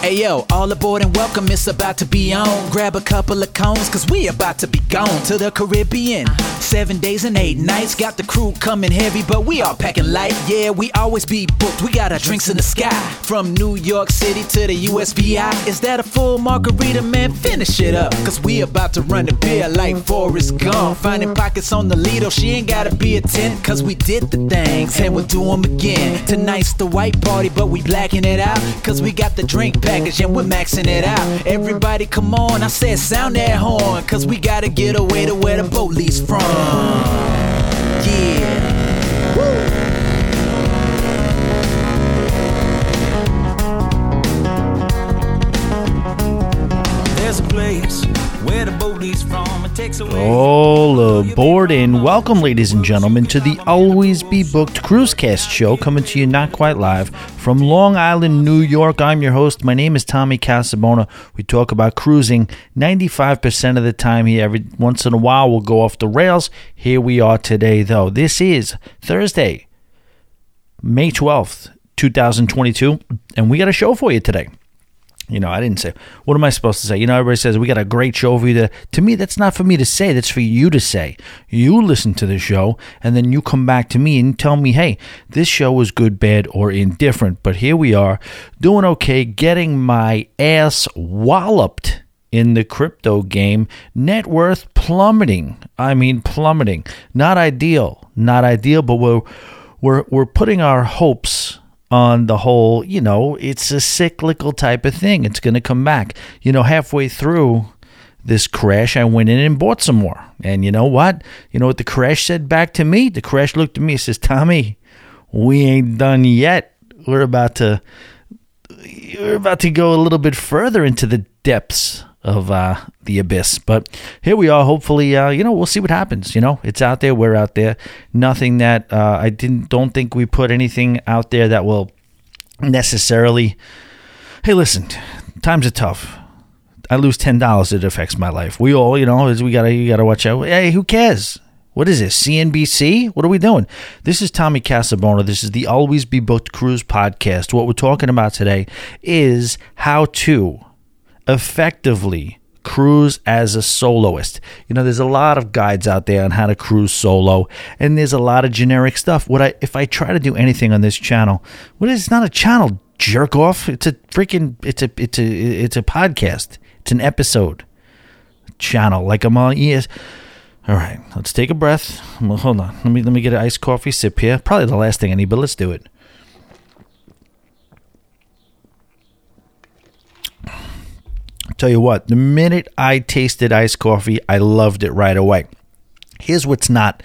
Hey yo, all aboard and welcome, it's about to be on. Grab a couple of cones, cause we about to be gone to the Caribbean. Seven days and eight nights, got the crew coming heavy, but we all packing light. Yeah, we always be booked, we got our drinks in the sky. From New York City to the USVI, is that a full margarita, man? Finish it up, cause we about to run the beer like Forrest Gump. Finding pockets on the Lido, she ain't gotta be a 10, cause we did the things and we'll do them again. Tonight's the white party, but we blacking it out, cause we got the drink package and we're maxing it out. Everybody come on, I said sound that horn, cause we gotta get away to where the boat leaves from. Yeah. All aboard and welcome, ladies and gentlemen, to the Always Be Booked Cruisecast show coming to you not quite live from Long Island, New York. I'm your host. My name is Tommy Casabona. We talk about cruising 95% of the time here. Every once in a while, we'll go off the rails. Here we are today, though. This is Thursday, May 12th, 2022, and we got a show for you today. You know, I didn't say, what am I supposed to say? You know, everybody says, we got a great show for you to. To me, that's not for me to say. That's for you to say. You listen to the show, and then you come back to me and tell me, hey, this show was good, bad, or indifferent. But here we are, doing okay, getting my ass walloped in the crypto game. Net worth plummeting. I mean, plummeting. Not ideal. Not ideal, but we're, we're, we're putting our hopes on the whole, you know, it's a cyclical type of thing. It's going to come back. You know, halfway through this crash, I went in and bought some more. And you know what? You know what the crash said back to me? The crash looked at me and says, Tommy, we ain't done yet. We're about to we're about to go a little bit further into the depths of uh, the abyss. But here we are. Hopefully, uh, you know, we'll see what happens. You know, it's out there. We're out there. Nothing that uh, I didn't don't think we put anything out there that will necessarily. Hey, listen, times are tough. I lose ten dollars. It affects my life. We all, you know, we gotta you gotta watch out. Hey, who cares? What is this? CNBC? What are we doing? This is Tommy Casabona. This is the Always Be Booked Cruise podcast. What we're talking about today is how to effectively cruise as a soloist. You know, there's a lot of guides out there on how to cruise solo, and there's a lot of generic stuff. What I if I try to do anything on this channel, what is it's not a channel, jerk off. It's a freaking it's a it's a it's a podcast. It's an episode channel. Like I'm on ES. All right, let's take a breath. Well, hold on. Let me let me get an iced coffee sip here. Probably the last thing I need, but let's do it. Tell you what, the minute I tasted iced coffee, I loved it right away. Here's what's not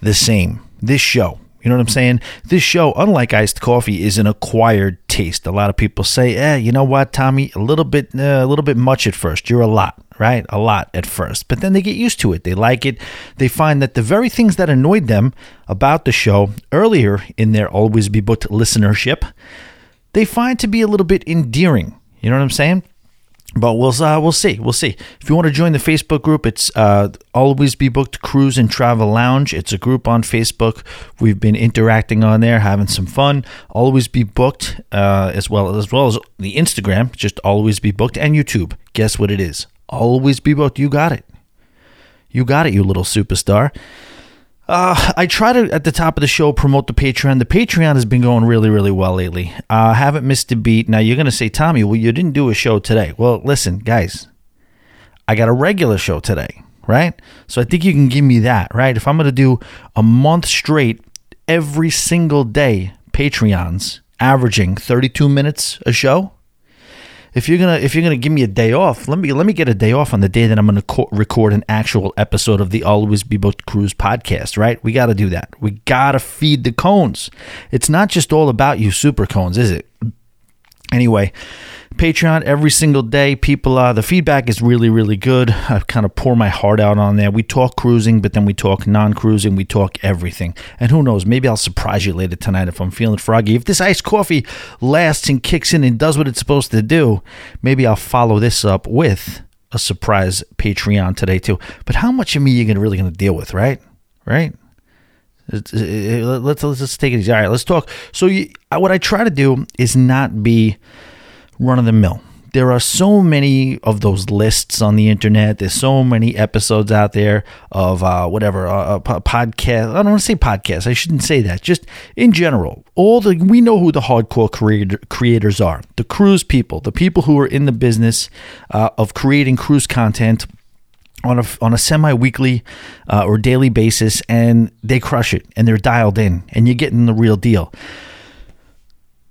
the same this show. You know what I'm saying? This show, unlike iced coffee, is an acquired taste. A lot of people say, "Eh, you know what, Tommy? A little bit, uh, a little bit much at first. You're a lot, right? A lot at first, but then they get used to it. They like it. They find that the very things that annoyed them about the show earlier in their always be booked listenership, they find to be a little bit endearing. You know what I'm saying? But we'll uh, we'll see we'll see. If you want to join the facebook group it's uh, always be booked cruise and travel lounge. It's a group on facebook. We've been interacting on there having some fun. Always be booked uh, as well as well as the instagram just always be booked and youtube. Guess what it is? Always be booked. You got it. You got it you little superstar uh, I try to at the top of the show promote the Patreon. The Patreon has been going really, really well lately. Uh, haven't missed a beat. Now you're gonna say, Tommy, well, you didn't do a show today. Well, listen, guys, I got a regular show today, right? So I think you can give me that, right? If I'm gonna do a month straight, every single day, Patreons averaging 32 minutes a show, if you're gonna if you're gonna give me a day off, let me let me get a day off on the day that I'm gonna co- record an actual episode of the Always Be Booked Cruise podcast. Right? We got to do that. We got to feed the cones. It's not just all about you super cones, is it? Anyway, Patreon every single day. People, uh, the feedback is really, really good. I kind of pour my heart out on there. We talk cruising, but then we talk non cruising. We talk everything. And who knows, maybe I'll surprise you later tonight if I'm feeling froggy. If this iced coffee lasts and kicks in and does what it's supposed to do, maybe I'll follow this up with a surprise Patreon today, too. But how much of me are you really going to deal with, right? Right? Let's let's let's take it easy. All right, let's talk. So, you, what I try to do is not be run of the mill. There are so many of those lists on the internet. There's so many episodes out there of uh, whatever uh, podcast. I don't want to say podcast. I shouldn't say that. Just in general, all the we know who the hardcore creator, creators are. The cruise people, the people who are in the business uh, of creating cruise content on a on a semi weekly uh, or daily basis, and they crush it, and they're dialed in, and you're getting the real deal.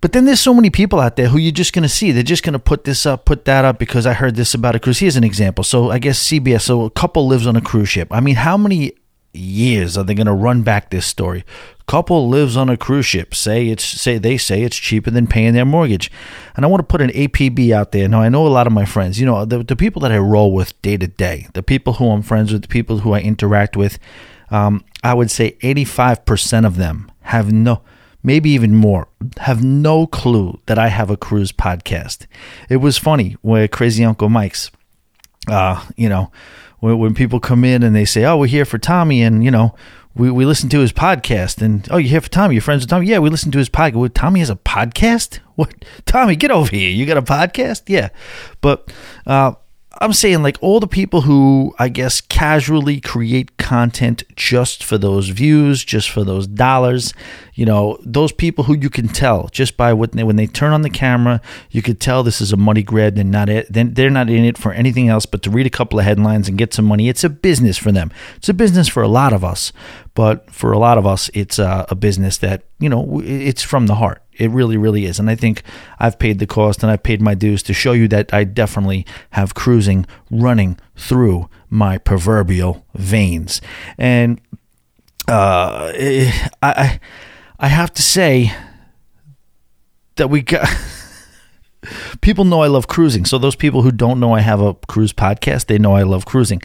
But then there's so many people out there who you're just going to see. They're just going to put this up, put that up because I heard this about a cruise. Here's an example. So I guess CBS. So a couple lives on a cruise ship. I mean, how many years are they going to run back this story? Couple lives on a cruise ship. Say it's say they say it's cheaper than paying their mortgage. And I want to put an APB out there. Now I know a lot of my friends. You know the the people that I roll with day to day, the people who I'm friends with, the people who I interact with. Um, I would say 85% of them have no maybe even more, have no clue that I have a cruise podcast. It was funny with Crazy Uncle Mike's. Uh, you know, when, when people come in and they say, "Oh, we're here for Tommy," and you know, we, we listen to his podcast, and oh, you're here for Tommy. You're friends with Tommy. Yeah, we listen to his podcast. Well, Tommy has a podcast. What? Tommy, get over here. You got a podcast? Yeah, but uh, I'm saying like all the people who I guess casually create content just for those views, just for those dollars, you know, those people who you can tell just by what they, when they turn on the camera, you could tell this is a money grab. They're not it. Then they're not in it for anything else but to read a couple of headlines and get some money. It's a business for them. It's a business for a lot of us, but for a lot of us, it's a, a business that you know it's from the heart. It really, really is. And I think I've paid the cost and I've paid my dues to show you that I definitely have cruising running through my proverbial veins. And uh, I, I have to say that we got. people know I love cruising. So those people who don't know I have a cruise podcast, they know I love cruising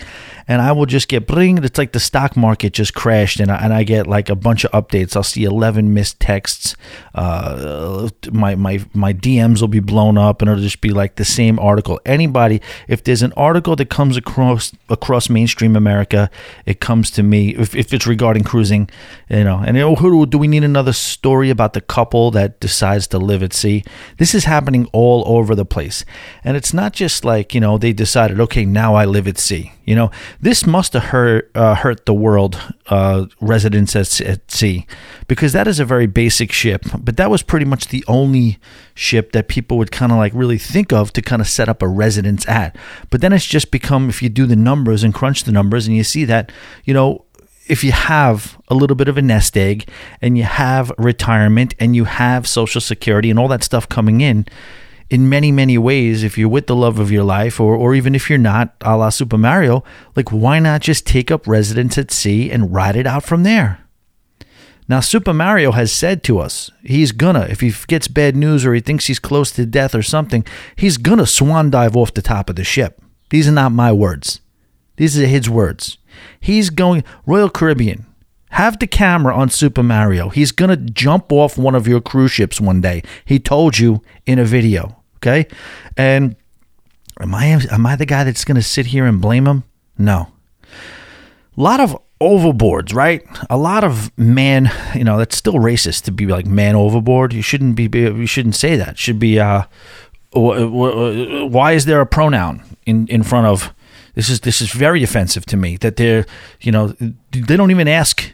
and I will just get bring. It's like the stock market just crashed, and I, and I get like a bunch of updates. I'll see eleven missed texts. Uh, my my my DMs will be blown up, and it'll just be like the same article. Anybody, if there's an article that comes across across mainstream America, it comes to me. If, if it's regarding cruising, you know, and you know, who do we need another story about the couple that decides to live at sea? This is happening all over the place, and it's not just like you know they decided, okay, now I live at sea. You know, this must have hurt uh, hurt the world uh, residents at, at sea because that is a very basic ship. But that was pretty much the only ship that people would kind of like really think of to kind of set up a residence at. But then it's just become if you do the numbers and crunch the numbers and you see that you know if you have a little bit of a nest egg and you have retirement and you have social security and all that stuff coming in in many, many ways, if you're with the love of your life, or, or even if you're not, a la Super Mario, like why not just take up residence at sea and ride it out from there? Now, Super Mario has said to us, he's gonna, if he gets bad news or he thinks he's close to death or something, he's gonna swan dive off the top of the ship. These are not my words. These are his words. He's going, Royal Caribbean, have the camera on Super Mario. He's gonna jump off one of your cruise ships one day. He told you in a video. Okay. And am I am I the guy that's going to sit here and blame him? No. A lot of overboards, right? A lot of man, you know, that's still racist to be like man overboard. You shouldn't be, you shouldn't say that. It should be, uh, why is there a pronoun in, in front of this is this is very offensive to me that they're you know they don't even ask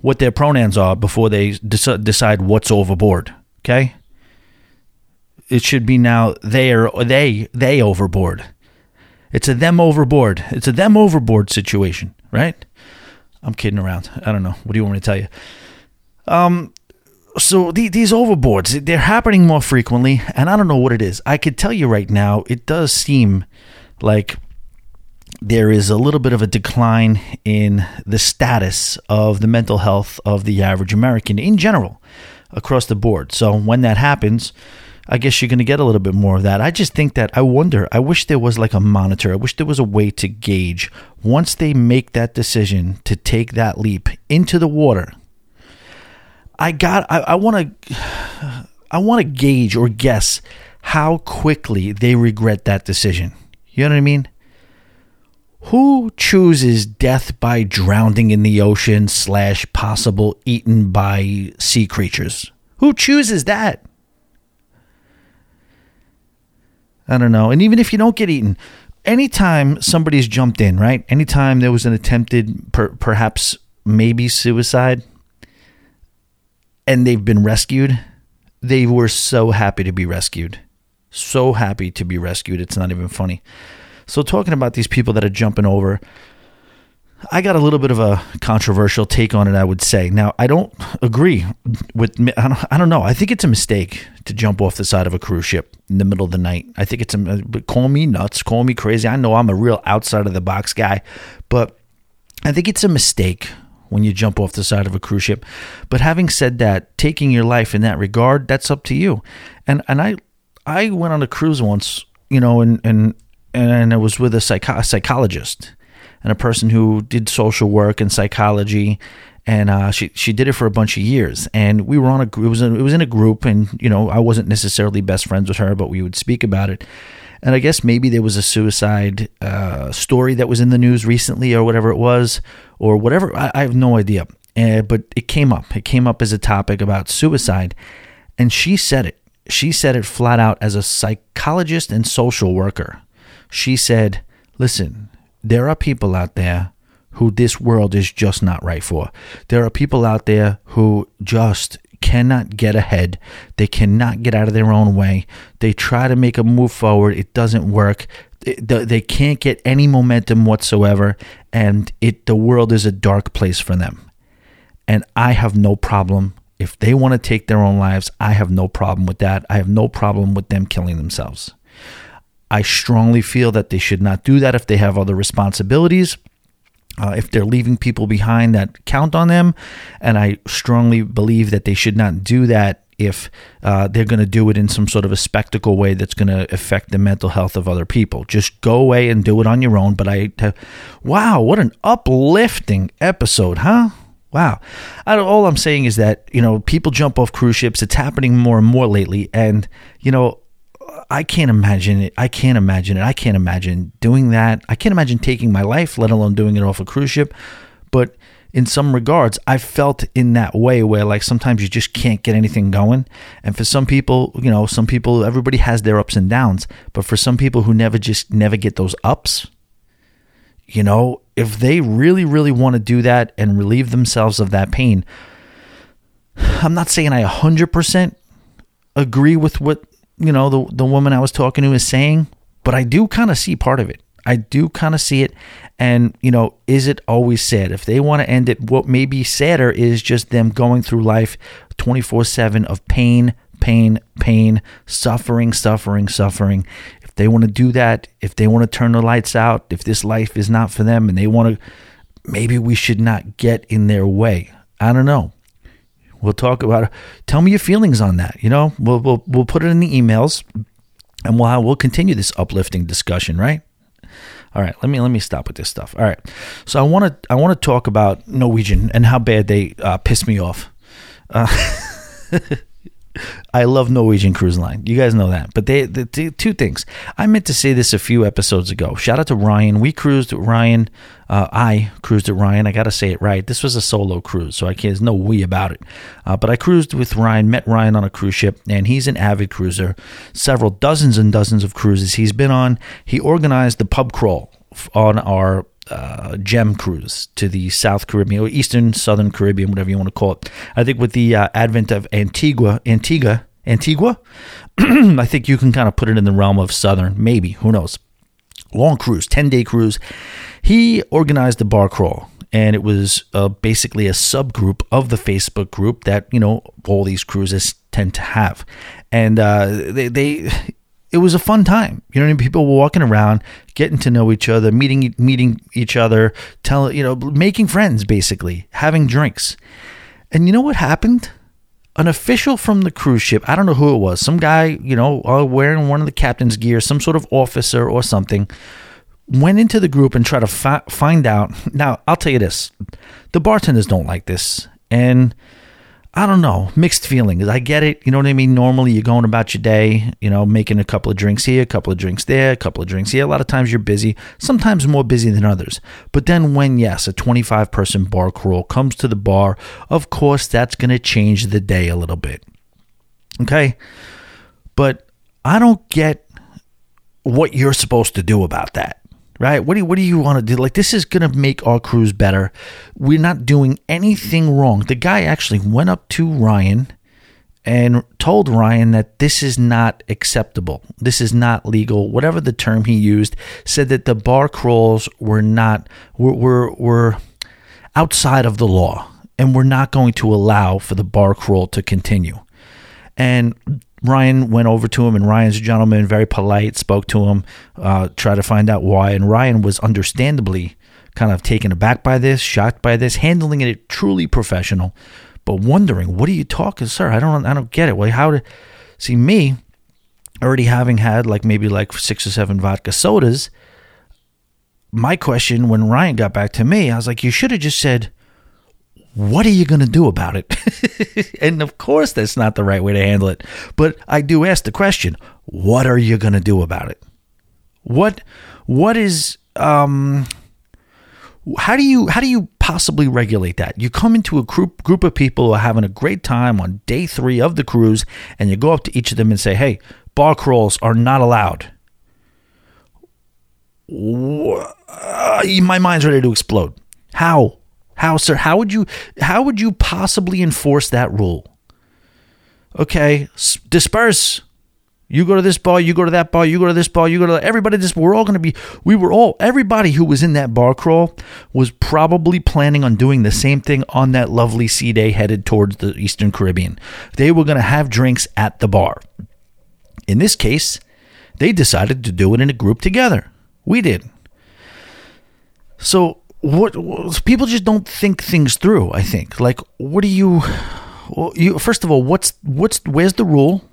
what their pronouns are before they decide what's overboard okay it should be now they are they they overboard. It's a them overboard. It's a them overboard situation, right? I'm kidding around. I don't know. What do you want me to tell you? Um, so the, these overboards they're happening more frequently, and I don't know what it is. I could tell you right now, it does seem like there is a little bit of a decline in the status of the mental health of the average American in general across the board. So when that happens, I guess you're going to get a little bit more of that. I just think that I wonder, I wish there was like a monitor. I wish there was a way to gauge once they make that decision to take that leap into the water. I got I want to I want to gauge or guess how quickly they regret that decision. You know what I mean? Who chooses death by drowning in the ocean slash possible eaten by sea creatures? Who chooses that? I don't know. And even if you don't get eaten, anytime somebody's jumped in, right? Anytime there was an attempted, per, perhaps maybe suicide, and they've been rescued, they were so happy to be rescued. So happy to be rescued. It's not even funny. So, talking about these people that are jumping over, I got a little bit of a controversial take on it, I would say. Now, I don't agree with, I don't, I don't know. I think it's a mistake to jump off the side of a cruise ship in the middle of the night. I think it's a, call me nuts, call me crazy. I know I'm a real outside of the box guy, but I think it's a mistake when you jump off the side of a cruise ship. But having said that, taking your life in that regard, that's up to you. And, and I, I went on a cruise once, you know, and, and, and I was with a, psycho- a psychologist and a person who did social work and psychology and uh, she she did it for a bunch of years. And we were on a it was a, it was in a group, and you know I wasn't necessarily best friends with her, but we would speak about it. And I guess maybe there was a suicide uh, story that was in the news recently, or whatever it was, or whatever. I, I have no idea. Uh, but it came up. It came up as a topic about suicide, and she said it. She said it flat out as a psychologist and social worker. She said, "Listen, there are people out there who this world is just not right for. There are people out there who just cannot get ahead. They cannot get out of their own way. They try to make a move forward, it doesn't work. They can't get any momentum whatsoever, and it the world is a dark place for them. And I have no problem if they want to take their own lives. I have no problem with that. I have no problem with them killing themselves. I strongly feel that they should not do that if they have other responsibilities. Uh, if they're leaving people behind that count on them, and I strongly believe that they should not do that if uh, they're going to do it in some sort of a spectacle way that's going to affect the mental health of other people. Just go away and do it on your own. But I, wow, what an uplifting episode, huh? Wow. I, all I'm saying is that, you know, people jump off cruise ships. It's happening more and more lately. And, you know, I can't imagine it. I can't imagine it. I can't imagine doing that. I can't imagine taking my life, let alone doing it off a cruise ship. But in some regards, I felt in that way where like sometimes you just can't get anything going. And for some people, you know, some people, everybody has their ups and downs. But for some people who never just never get those ups, you know, if they really, really want to do that and relieve themselves of that pain, I'm not saying I 100% agree with what you know the the woman I was talking to is saying, but I do kind of see part of it. I do kind of see it, and you know, is it always sad? If they want to end it, what may be sadder is just them going through life twenty four seven of pain, pain, pain, suffering, suffering, suffering. If they want to do that, if they want to turn the lights out, if this life is not for them, and they want to, maybe we should not get in their way. I don't know. We'll talk about it. Tell me your feelings on that. You know, we'll we'll we'll put it in the emails, and we'll we'll continue this uplifting discussion. Right. All right. Let me let me stop with this stuff. All right. So I want to I want to talk about Norwegian and how bad they uh, piss me off. Uh, I love Norwegian Cruise Line. You guys know that. But they, the, the, two things. I meant to say this a few episodes ago. Shout out to Ryan. We cruised with Ryan. Uh, I cruised with Ryan. I got to say it right. This was a solo cruise, so I can't. There's no we about it. Uh, but I cruised with Ryan. Met Ryan on a cruise ship, and he's an avid cruiser. Several dozens and dozens of cruises he's been on. He organized the pub crawl on our uh, gem cruise to the South Caribbean or Eastern Southern Caribbean, whatever you want to call it. I think with the uh, advent of Antigua, Antigua, Antigua, I think you can kind of put it in the realm of Southern, maybe, who knows. Long cruise, 10 day cruise. He organized the bar crawl and it was uh, basically a subgroup of the Facebook group that you know all these cruises tend to have, and uh, they, they it was a fun time. You know, I mean? people were walking around, getting to know each other, meeting meeting each other, tell you know, making friends, basically having drinks. And you know what happened? An official from the cruise ship, I don't know who it was, some guy, you know, uh, wearing one of the captain's gear, some sort of officer or something, went into the group and tried to fi- find out. Now, I'll tell you this: the bartenders don't like this, and I don't know, mixed feelings. I get it. You know what I mean? Normally you're going about your day, you know, making a couple of drinks here, a couple of drinks there, a couple of drinks here. A lot of times you're busy, sometimes more busy than others. But then when, yes, a 25 person bar crawl comes to the bar, of course that's going to change the day a little bit. Okay? But I don't get what you're supposed to do about that. Right? What do you, what do you want to do? Like this is going to make our crews better. We're not doing anything wrong. The guy actually went up to Ryan and told Ryan that this is not acceptable. This is not legal. Whatever the term he used, said that the bar crawls were not were were, were outside of the law, and we're not going to allow for the bar crawl to continue. And Ryan went over to him, and Ryan's a gentleman, very polite, spoke to him, uh, tried to find out why. And Ryan was understandably kind of taken aback by this, shocked by this, handling it truly professional but wondering, what are you talking, sir? I don't, I don't get it. Well, how to see me already having had like maybe like six or seven vodka sodas? My question when Ryan got back to me, I was like, you should have just said, what are you going to do about it? and of course, that's not the right way to handle it. But I do ask the question, what are you going to do about it? What, what is, um, how do you how do you possibly regulate that? You come into a group group of people who are having a great time on day three of the cruise, and you go up to each of them and say, "Hey, bar crawls are not allowed." Uh, my mind's ready to explode. How? How, sir? How would you how would you possibly enforce that rule? Okay, disperse. You go to this bar, you go to that bar, you go to this bar, you go to everybody. This we're all going to be. We were all everybody who was in that bar crawl was probably planning on doing the same thing on that lovely sea day headed towards the Eastern Caribbean. They were going to have drinks at the bar. In this case, they decided to do it in a group together. We did. So what, what people just don't think things through. I think like what do you? You first of all, what's what's where's the rule?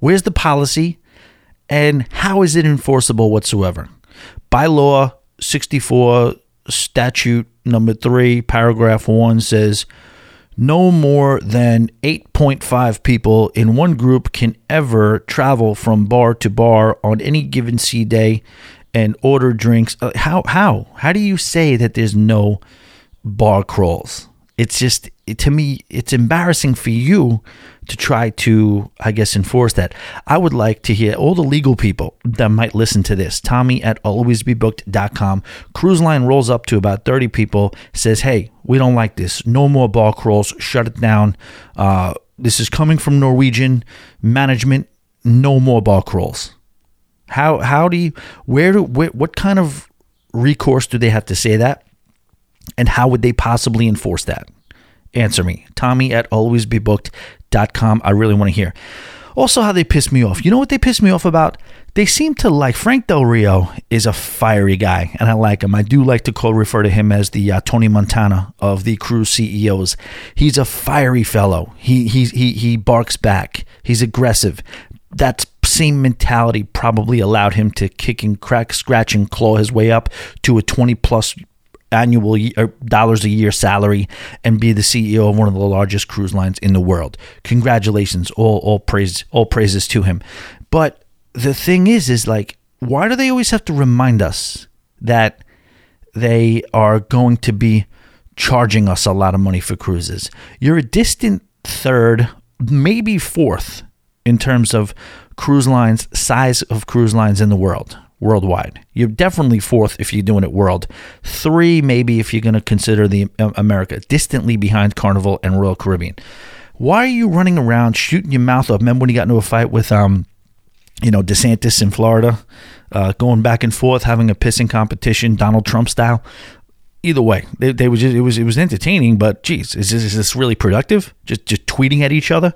Where's the policy? And how is it enforceable whatsoever? By law 64, statute number 3, paragraph 1 says no more than 8.5 people in one group can ever travel from bar to bar on any given sea day and order drinks. Uh, how how how do you say that there's no bar crawls? It's just to me it's embarrassing for you to try to, I guess, enforce that. I would like to hear all the legal people that might listen to this. Tommy at alwaysbebooked.com. Cruise line rolls up to about 30 people, says, hey, we don't like this. No more ball crawls. Shut it down. Uh, this is coming from Norwegian management. No more ball crawls. How, how do you, where do, where, what kind of recourse do they have to say that? And how would they possibly enforce that? Answer me. Tommy at alwaysbebooked.com. I really want to hear. Also, how they piss me off. You know what they piss me off about? They seem to like Frank Del Rio is a fiery guy, and I like him. I do like to call refer to him as the uh, Tony Montana of the crew CEOs. He's a fiery fellow. He he he he barks back. He's aggressive. That same mentality probably allowed him to kick and crack, scratch and claw his way up to a twenty plus annual er, dollars a year salary and be the CEO of one of the largest cruise lines in the world. Congratulations, all all praise all praises to him. But the thing is is like why do they always have to remind us that they are going to be charging us a lot of money for cruises? You're a distant third, maybe fourth in terms of cruise lines size of cruise lines in the world worldwide. You're definitely fourth if you're doing it world. Three, maybe if you're going to consider the uh, America, distantly behind Carnival and Royal Caribbean. Why are you running around shooting your mouth off? Remember when you got into a fight with, um, you know, DeSantis in Florida, uh, going back and forth, having a pissing competition, Donald Trump style. Either way, they, they was just, it was it was entertaining, but geez, is this, is this really productive? Just just tweeting at each other,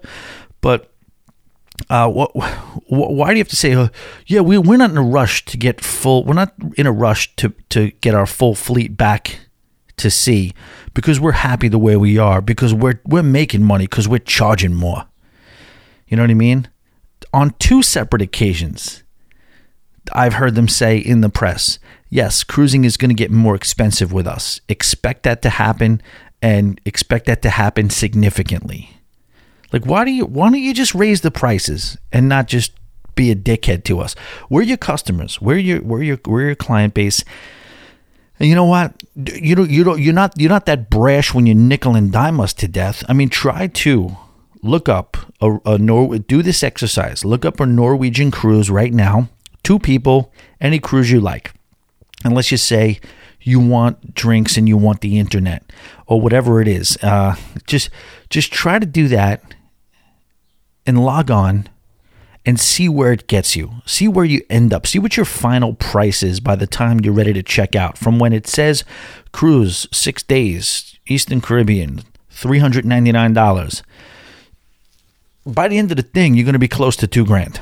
but uh, what, why do you have to say, uh, yeah, we, we're not in a rush to get full, we're not in a rush to, to get our full fleet back to sea because we're happy the way we are, because we're, we're making money, because we're charging more. You know what I mean? On two separate occasions, I've heard them say in the press, yes, cruising is going to get more expensive with us. Expect that to happen and expect that to happen significantly. Like, why do you why don't you just raise the prices and not just be a dickhead to us? We're your customers. We're your we're your we're your client base. And you know what? You don't you don't you're not you're not that brash when you nickel and dime us to death. I mean, try to look up a, a Nor do this exercise. Look up a Norwegian cruise right now. Two people, any cruise you like. And let's just say you want drinks and you want the internet or whatever it is. Uh, just just try to do that and log on and see where it gets you. See where you end up. See what your final price is by the time you're ready to check out. From when it says cruise, six days, Eastern Caribbean, $399. By the end of the thing, you're going to be close to two grand,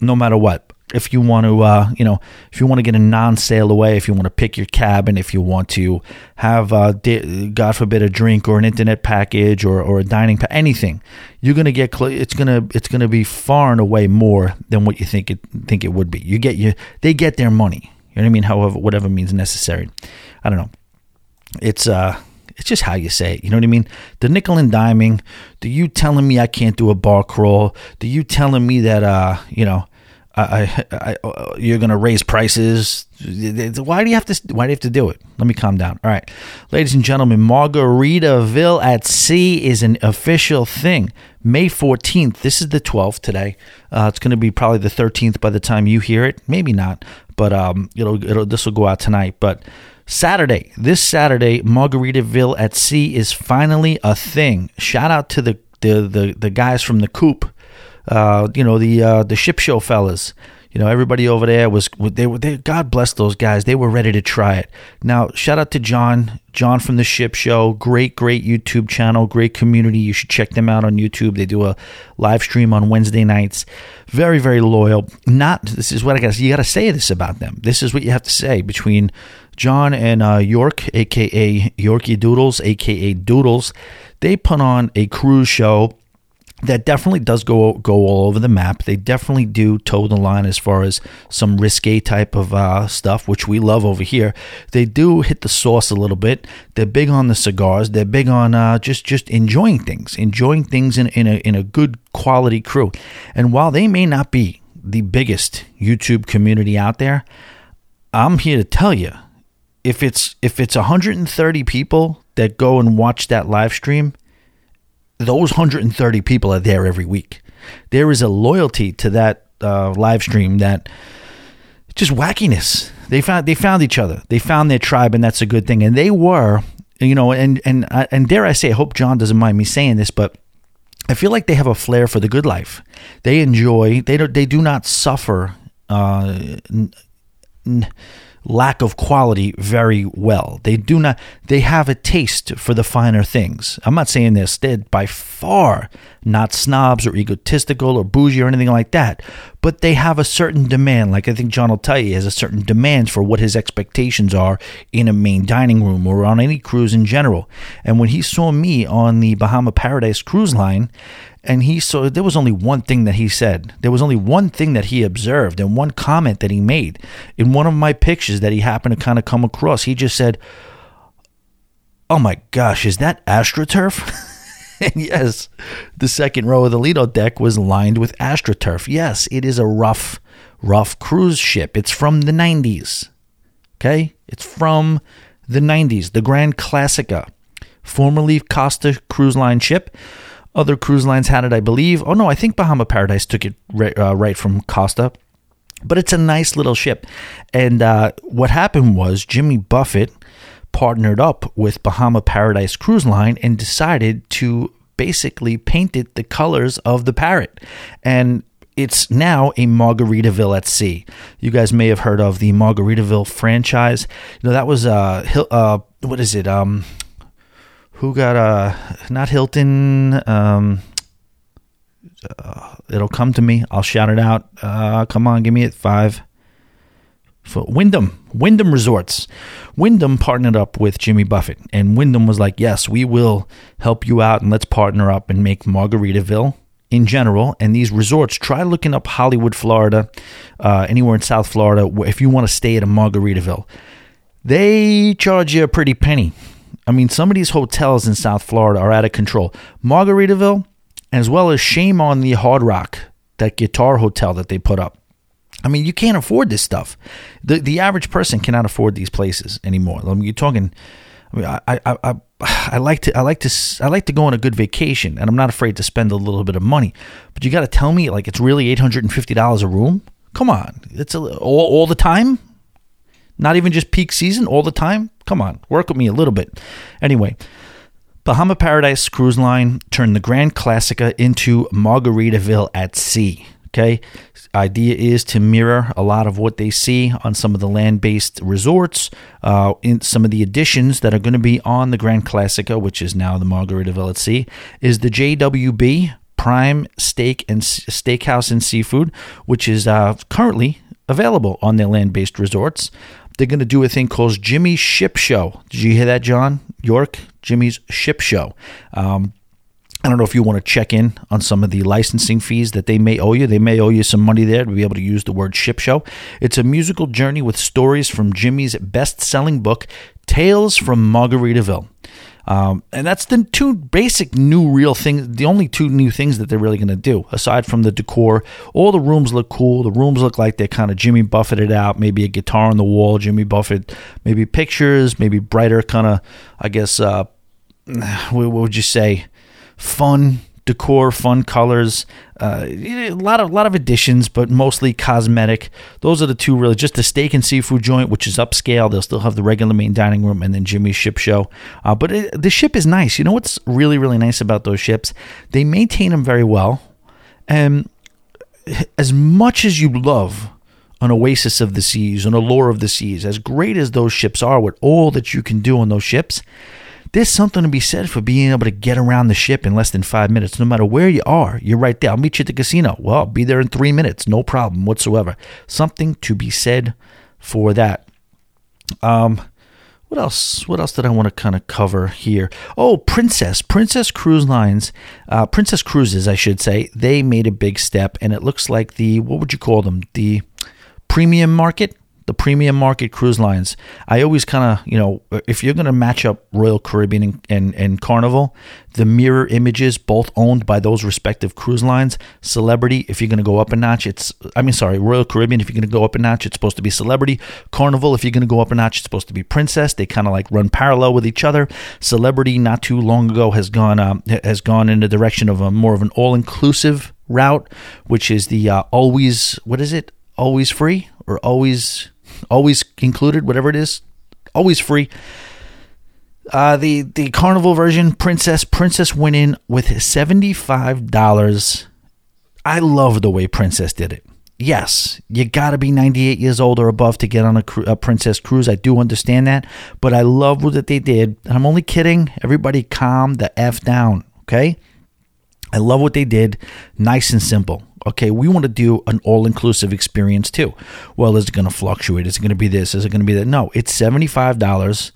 no matter what if you want to, uh, you know, if you want to get a non-sale away, if you want to pick your cabin, if you want to have, uh, God forbid, a drink or an internet package or, or a dining, pa- anything, you're gonna get. Cl- it's gonna it's gonna be far and away more than what you think it think it would be. You get you they get their money. You know what I mean? However, whatever means necessary. I don't know. It's uh it's just how you say it. You know what I mean? The nickel and diming. Do you telling me I can't do a bar crawl? Do you telling me that uh you know I, I, I, you're going to raise prices. Why do you have to? Why do you have to do it? Let me calm down. All right, ladies and gentlemen, Margaritaville at Sea is an official thing. May 14th. This is the 12th today. Uh, it's going to be probably the 13th by the time you hear it. Maybe not, but um, it'll, it'll this will go out tonight. But Saturday, this Saturday, Margaritaville at Sea is finally a thing. Shout out to the the the, the guys from the Coop uh, you know the uh, the ship show fellas. You know everybody over there was they were they, God bless those guys. They were ready to try it. Now shout out to John John from the Ship Show. Great great YouTube channel. Great community. You should check them out on YouTube. They do a live stream on Wednesday nights. Very very loyal. Not this is what I got. You got to say this about them. This is what you have to say between John and uh, York, aka Yorkie Doodles, aka Doodles. They put on a cruise show that definitely does go go all over the map. They definitely do toe the line as far as some risque type of uh, stuff, which we love over here. They do hit the sauce a little bit. They're big on the cigars. They're big on uh, just just enjoying things, enjoying things in in a in a good quality crew. And while they may not be the biggest YouTube community out there, I'm here to tell you, if it's if it's 130 people that go and watch that live stream those 130 people are there every week. There is a loyalty to that uh, live stream that just wackiness. They found they found each other. They found their tribe, and that's a good thing. And they were, you know, and and and dare I say, I hope John doesn't mind me saying this, but I feel like they have a flair for the good life. They enjoy. They don't. They do not suffer. Uh, n- n- lack of quality very well. They do not they have a taste for the finer things. I'm not saying they're, by far not snobs or egotistical or bougie or anything like that, but they have a certain demand. Like I think John will tell you, has a certain demand for what his expectations are in a main dining room or on any cruise in general. And when he saw me on the Bahama Paradise cruise line, and he saw there was only one thing that he said. There was only one thing that he observed and one comment that he made in one of my pictures that he happened to kind of come across. He just said, "Oh my gosh, is that astroturf?" and yes, the second row of the Lido deck was lined with astroturf. Yes, it is a rough, rough cruise ship. It's from the 90s. Okay? It's from the 90s, the Grand Classica, formerly Costa Cruise Line ship other cruise lines had it, I believe. Oh no, I think Bahama Paradise took it right, uh, right from Costa. But it's a nice little ship. And uh, what happened was Jimmy Buffett partnered up with Bahama Paradise Cruise Line and decided to basically paint it the colors of the parrot. And it's now a Margaritaville at sea. You guys may have heard of the Margaritaville franchise. You know that was uh, uh what is it? Um, who got uh not Hilton um uh, it'll come to me. I'll shout it out. Uh come on give me it. 5 for Wyndham Wyndham Resorts. Wyndham partnered up with Jimmy Buffett and Wyndham was like yes we will help you out and let's partner up and make Margaritaville in general and these resorts try looking up Hollywood Florida uh, anywhere in South Florida if you want to stay at a Margaritaville. They charge you a pretty penny I mean, some of these hotels in South Florida are out of control. Margaritaville, as well as shame on the Hard Rock, that guitar hotel that they put up. I mean, you can't afford this stuff. The the average person cannot afford these places anymore. I mean, you're talking. I mean, I, I, I, I like to I like to I like to go on a good vacation, and I'm not afraid to spend a little bit of money. But you got to tell me like it's really eight hundred and fifty dollars a room. Come on, it's a, all, all the time. Not even just peak season, all the time. Come on, work with me a little bit. Anyway, Bahama Paradise Cruise Line turned the Grand Classica into Margaritaville at sea. Okay, idea is to mirror a lot of what they see on some of the land-based resorts. Uh, in some of the additions that are going to be on the Grand Classica, which is now the Margaritaville at Sea, is the JWB Prime Steak and Steakhouse and Seafood, which is uh, currently available on their land-based resorts. They're going to do a thing called Jimmy's Ship Show. Did you hear that, John York? Jimmy's Ship Show. Um, I don't know if you want to check in on some of the licensing fees that they may owe you. They may owe you some money there to be able to use the word ship show. It's a musical journey with stories from Jimmy's best selling book, Tales from Margaritaville. Um, and that's the two basic new real things, the only two new things that they're really going to do, aside from the decor. All the rooms look cool. The rooms look like they're kind of Jimmy Buffetted out, maybe a guitar on the wall, Jimmy Buffett, maybe pictures, maybe brighter kind of, I guess, uh, what would you say? fun decor, fun colors, uh, a lot of lot of additions, but mostly cosmetic. Those are the two really. Just the steak and seafood joint, which is upscale. They'll still have the regular main dining room, and then Jimmy's Ship Show. Uh, but it, the ship is nice. You know what's really really nice about those ships? They maintain them very well, and as much as you love an oasis of the seas, an allure of the seas, as great as those ships are, with all that you can do on those ships there's something to be said for being able to get around the ship in less than five minutes. No matter where you are, you're right there. I'll meet you at the casino. Well, I'll be there in three minutes. No problem whatsoever. Something to be said for that. Um, what else? What else did I want to kind of cover here? Oh, Princess, Princess Cruise Lines, uh, Princess Cruises, I should say. They made a big step, and it looks like the what would you call them? The premium market the premium market cruise lines. I always kind of, you know, if you're going to match up Royal Caribbean and, and, and, Carnival, the mirror images, both owned by those respective cruise lines, Celebrity, if you're going to go up a notch, it's, I mean, sorry, Royal Caribbean, if you're going to go up a notch, it's supposed to be Celebrity. Carnival, if you're going to go up a notch, it's supposed to be Princess. They kind of like run parallel with each other. Celebrity, not too long ago, has gone, um, has gone in the direction of a more of an all inclusive route, which is the uh, always, what is it? Always free or always always included, whatever it is, always free. Uh, the the carnival version, Princess Princess went in with seventy five dollars. I love the way Princess did it. Yes, you got to be 98 years old or above to get on a, a, Princess cruise. I do understand that, but I love what they did. And I'm only kidding. Everybody calm the F down, okay? I love what they did. Nice and simple okay, we want to do an all inclusive experience too. Well, is it going to fluctuate? Is it going to be this? Is it going to be that? No, it's $75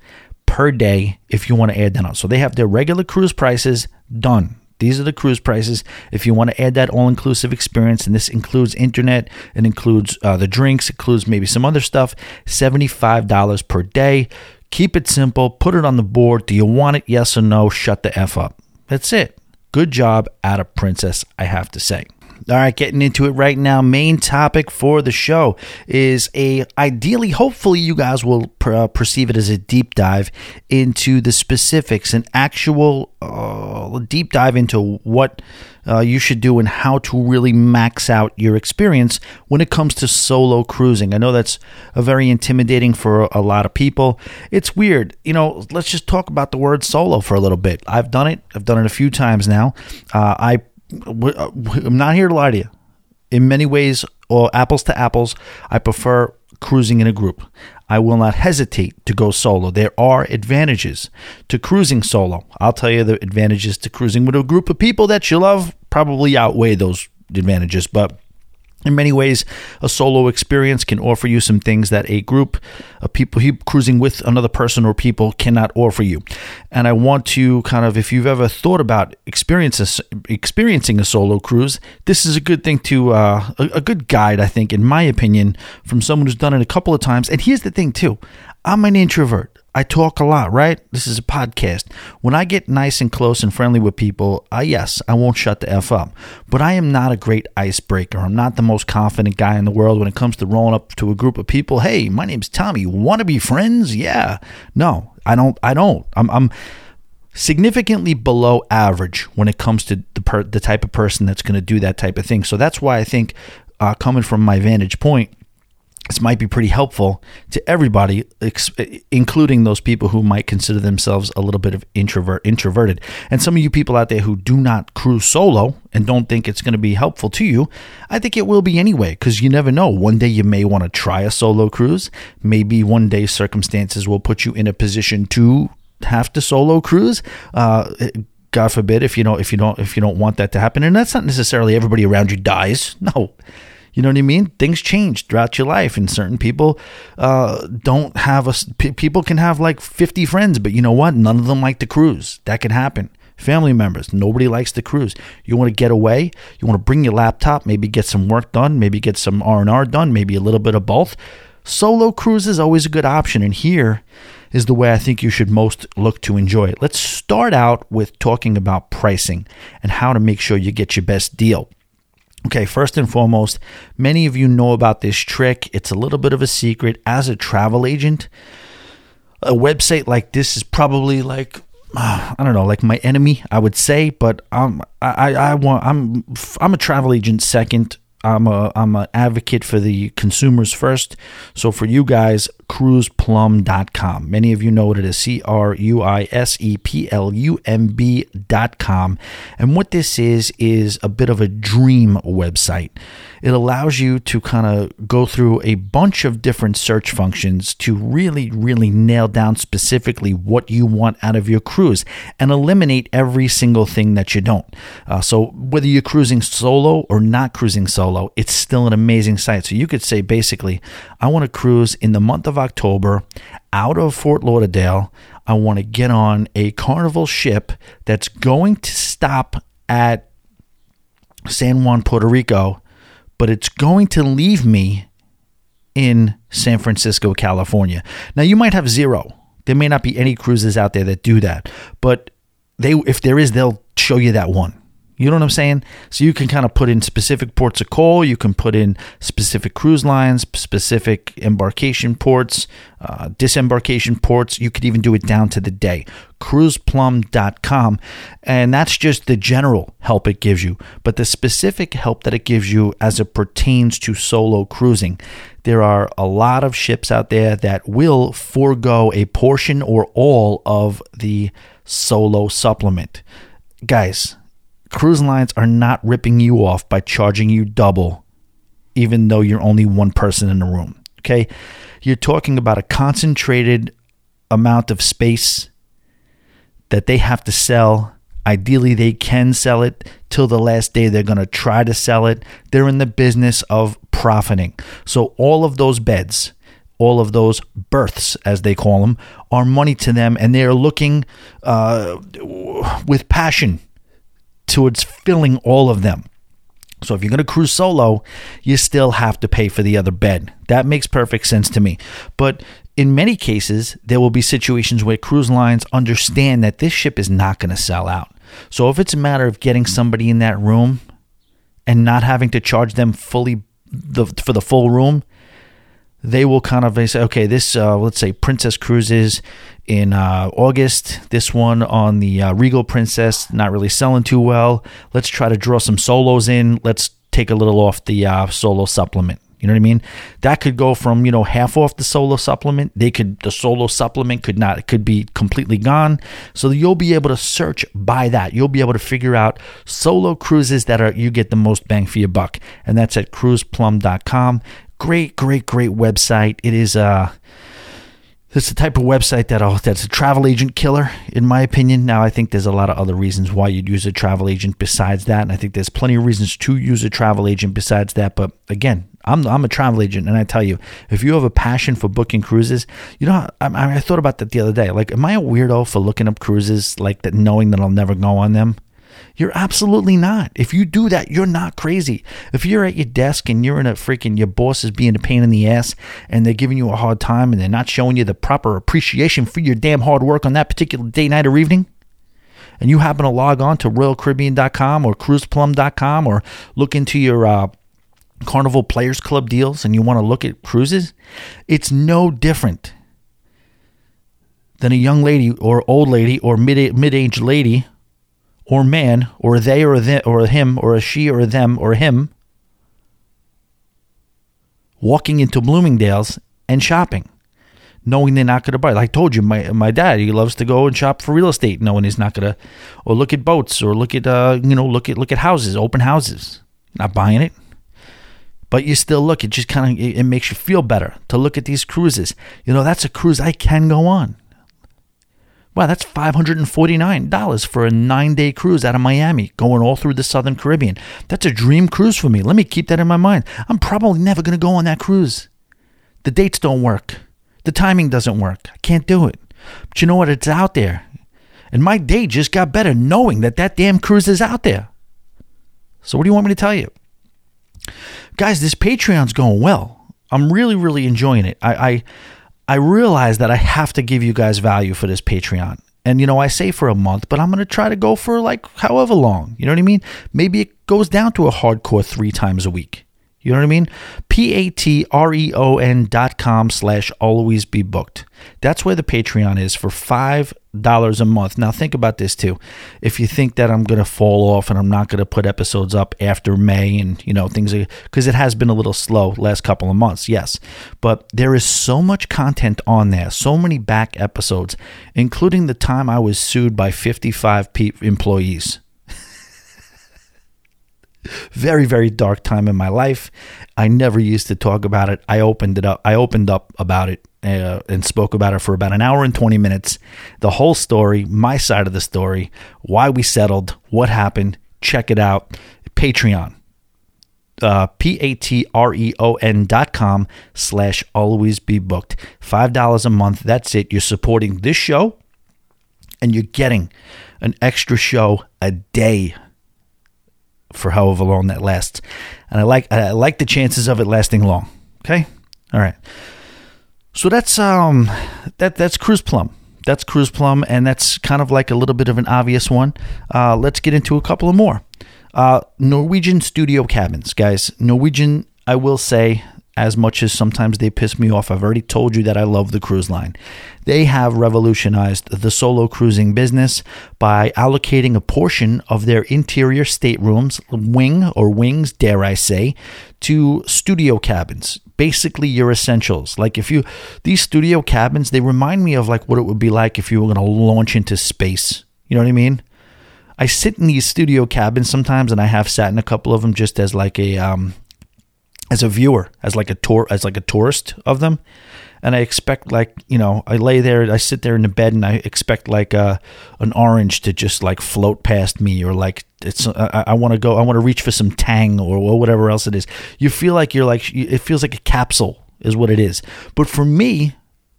per day if you want to add that on. So they have their regular cruise prices done. These are the cruise prices. If you want to add that all inclusive experience, and this includes internet, it includes uh, the drinks, it includes maybe some other stuff, $75 per day. Keep it simple, put it on the board. Do you want it? Yes or no? Shut the F up. That's it. Good job out of Princess, I have to say. All right, getting into it right now. Main topic for the show is a ideally, hopefully, you guys will uh, perceive it as a deep dive into the specifics, an actual uh, deep dive into what uh, you should do and how to really max out your experience when it comes to solo cruising. I know that's a very intimidating for a lot of people. It's weird, you know. Let's just talk about the word solo for a little bit. I've done it. I've done it a few times now. Uh, I Uh, I'm not here to lie to you. In many ways, or apples to apples, I prefer cruising in a group. I will not hesitate to go solo. There are advantages to cruising solo. I'll tell you the advantages to cruising with a group of people that you love probably outweigh those advantages, but in many ways, a solo experience can offer you some things that a group of people cruising with another person or people cannot offer you. And I want to kind of, if you've ever thought about experiencing a solo cruise, this is a good thing to, uh, a, a good guide, I think, in my opinion, from someone who's done it a couple of times. And here's the thing, too I'm an introvert. I talk a lot, right? This is a podcast. When I get nice and close and friendly with people, uh, yes, I won't shut the F up. But I am not a great icebreaker. I'm not the most confident guy in the world when it comes to rolling up to a group of people. Hey, my name's Tommy. Want to be friends? Yeah. No, I don't. I don't. I'm. I'm significantly below average when it comes to the per, the type of person that's going to do that type of thing. So that's why I think uh, coming from my vantage point, this might be pretty helpful to everybody, ex- including those people who might consider themselves a little bit of introvert introverted. And some of you people out there who do not cruise solo and don't think it's going to be helpful to you, I think it will be anyway, because you never know. One day you may want to try a solo cruise. Maybe one day circumstances will put you in a position to have to solo cruise. Uh, God forbid if you don't if you don't if you don't want that to happen. And that's not necessarily everybody around you dies. No you know what I mean? Things change throughout your life, and certain people uh, don't have a. P- people can have like 50 friends, but you know what? None of them like to cruise. That can happen. Family members, nobody likes to cruise. You want to get away. You want to bring your laptop, maybe get some work done, maybe get some R and R done, maybe a little bit of both. Solo cruise is always a good option, and here is the way I think you should most look to enjoy it. Let's start out with talking about pricing and how to make sure you get your best deal. Okay, first and foremost, many of you know about this trick. It's a little bit of a secret. As a travel agent, a website like this is probably like uh, I don't know, like my enemy, I would say. But um, I, I want, I'm, I'm a travel agent second. I'm a, I'm an advocate for the consumers first. So for you guys, cruiseplum.com. Many of you know it is C R U I S E P L U M B.com. And what this is, is a bit of a dream website. It allows you to kind of go through a bunch of different search functions to really, really nail down specifically what you want out of your cruise and eliminate every single thing that you don't. Uh, so whether you're cruising solo or not cruising solo, it's still an amazing site. So you could say basically, I want to cruise in the month of of October out of Fort Lauderdale. I want to get on a carnival ship that's going to stop at San Juan, Puerto Rico, but it's going to leave me in San Francisco, California. Now, you might have zero. There may not be any cruises out there that do that, but they if there is, they'll show you that one. You know what I'm saying? So you can kind of put in specific ports of call. You can put in specific cruise lines, specific embarkation ports, uh, disembarkation ports. You could even do it down to the day. Cruiseplum.com. And that's just the general help it gives you. But the specific help that it gives you as it pertains to solo cruising, there are a lot of ships out there that will forego a portion or all of the solo supplement. Guys, cruise lines are not ripping you off by charging you double, even though you're only one person in the room. Okay. You're talking about a concentrated amount of space that they have to sell. Ideally, they can sell it till the last day. They're going to try to sell it. They're in the business of profiting. So, all of those beds, all of those berths, as they call them, are money to them, and they are looking uh, with passion towards filling all of them. So if you're going to cruise solo, you still have to pay for the other bed. That makes perfect sense to me. But in many cases, there will be situations where cruise lines understand that this ship is not going to sell out. So if it's a matter of getting somebody in that room and not having to charge them fully the, for the full room, they will kind of say, okay, this, uh, let's say Princess Cruises in uh, August. This one on the uh, Regal Princess, not really selling too well. Let's try to draw some solos in. Let's take a little off the uh, solo supplement. You know what I mean? That could go from you know half off the solo supplement. They could the solo supplement could not could be completely gone. So you'll be able to search by that. You'll be able to figure out solo cruises that are you get the most bang for your buck, and that's at cruiseplum.com. Great, great, great website. It is uh it's the type of website that oh, that's a travel agent killer, in my opinion. Now, I think there's a lot of other reasons why you'd use a travel agent besides that, and I think there's plenty of reasons to use a travel agent besides that. But again, I'm I'm a travel agent, and I tell you, if you have a passion for booking cruises, you know, I, I thought about that the other day. Like, am I a weirdo for looking up cruises like that, knowing that I'll never go on them? You're absolutely not. If you do that, you're not crazy. If you're at your desk and you're in a freaking, your boss is being a pain in the ass and they're giving you a hard time and they're not showing you the proper appreciation for your damn hard work on that particular day, night, or evening, and you happen to log on to RoyalCaribbean.com or CruisePlum.com or look into your uh, Carnival Players Club deals and you want to look at cruises, it's no different than a young lady or old lady or mid mid aged lady or man or they or they or him or a she or them or him walking into Bloomingdale's and shopping, knowing they're not going to buy. Like I told you, my my dad he loves to go and shop for real estate, knowing he's not going to, or look at boats, or look at uh you know look at look at houses, open houses, not buying it. But you still look. It just kind of it, it makes you feel better to look at these cruises. You know that's a cruise I can go on. Wow, that's $549 for a nine day cruise out of Miami, going all through the Southern Caribbean. That's a dream cruise for me. Let me keep that in my mind. I'm probably never going to go on that cruise. The dates don't work, the timing doesn't work. I can't do it. But you know what? It's out there. And my day just got better knowing that that damn cruise is out there. So, what do you want me to tell you? Guys, this Patreon's going well. I'm really, really enjoying it. I, I I realize that I have to give you guys value for this Patreon. And you know, I say for a month, but I'm going to try to go for like however long. You know what I mean? Maybe it goes down to a hardcore three times a week. You know what I mean? P A T R E O N dot com slash always be booked. That's where the Patreon is for five dollars a month. Now think about this too. If you think that I'm gonna fall off and I'm not gonna put episodes up after May and you know things because it has been a little slow last couple of months, yes. But there is so much content on there, so many back episodes, including the time I was sued by 55 pe- employees very very dark time in my life. I never used to talk about it. I opened it up i opened up about it uh, and spoke about it for about an hour and 20 minutes. The whole story my side of the story why we settled what happened check it out. Patreon. Uh, p-a-t-r-e-o-n dot com slash always be booked. Five dollars a month that's it. You're supporting this show and you're getting an extra show a day for however long that lasts. And I like I like the chances of it lasting long. Okay? All right. So that's um that that's Cruise Plum. That's Cruise Plum, and that's kind of like a little bit of an obvious one. Uh, let's get into a couple of more. Uh, Norwegian studio cabins, guys. Norwegian, I will say, as much as sometimes they piss me off. I've already told you that I love the cruise line. They have revolutionized the solo cruising business by allocating a portion of their interior staterooms, wing or wings, dare I say, to studio cabins. Basically, your essentials. Like if you, these studio cabins, they remind me of like what it would be like if you were going to launch into space. You know what I mean? I sit in these studio cabins sometimes, and I have sat in a couple of them just as like a um, as a viewer, as like a tour, as like a tourist of them, and I expect like you know I lay there, I sit there in the bed, and I expect like uh, an orange to just like float past me, or like it's I, I want to go, I want to reach for some Tang or, or whatever else it is. You feel like you're like it feels like a capsule is what it is. But for me,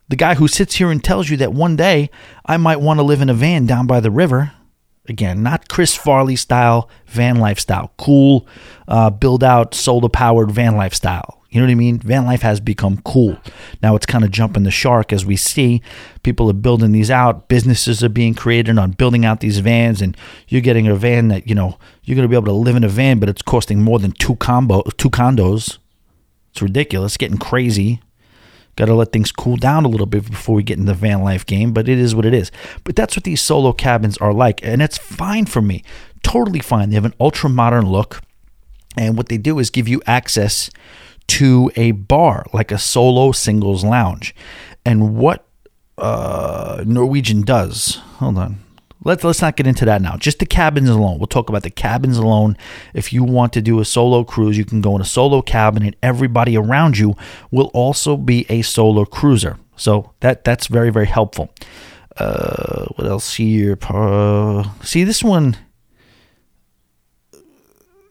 the guy who sits here and tells you that one day I might want to live in a van down by the river, Again, not Chris Farley style van lifestyle. Cool, uh, build out solar powered van lifestyle. You know what I mean? Van life has become cool. Now it's kind of jumping the shark as we see. People are building these out. Businesses are being created on building out these vans, and you're getting a van that you know you're going to be able to live in a van, but it's costing more than two combo two condos. It's ridiculous, getting crazy. Got to let things cool down a little bit before we get in the van life game, but it is what it is. But that's what these solo cabins are like, and it's fine for me. Totally fine. They have an ultra modern look, and what they do is give you access to a bar, like a solo singles lounge. And what uh, Norwegian does, hold on, let's let's not get into that now. Just the cabins alone. We'll talk about the cabins alone. If you want to do a solo cruise, you can go in a solo cabin, and everybody around you will also be a solo cruiser. So that that's very very helpful. Uh, what else here? Uh, see this one.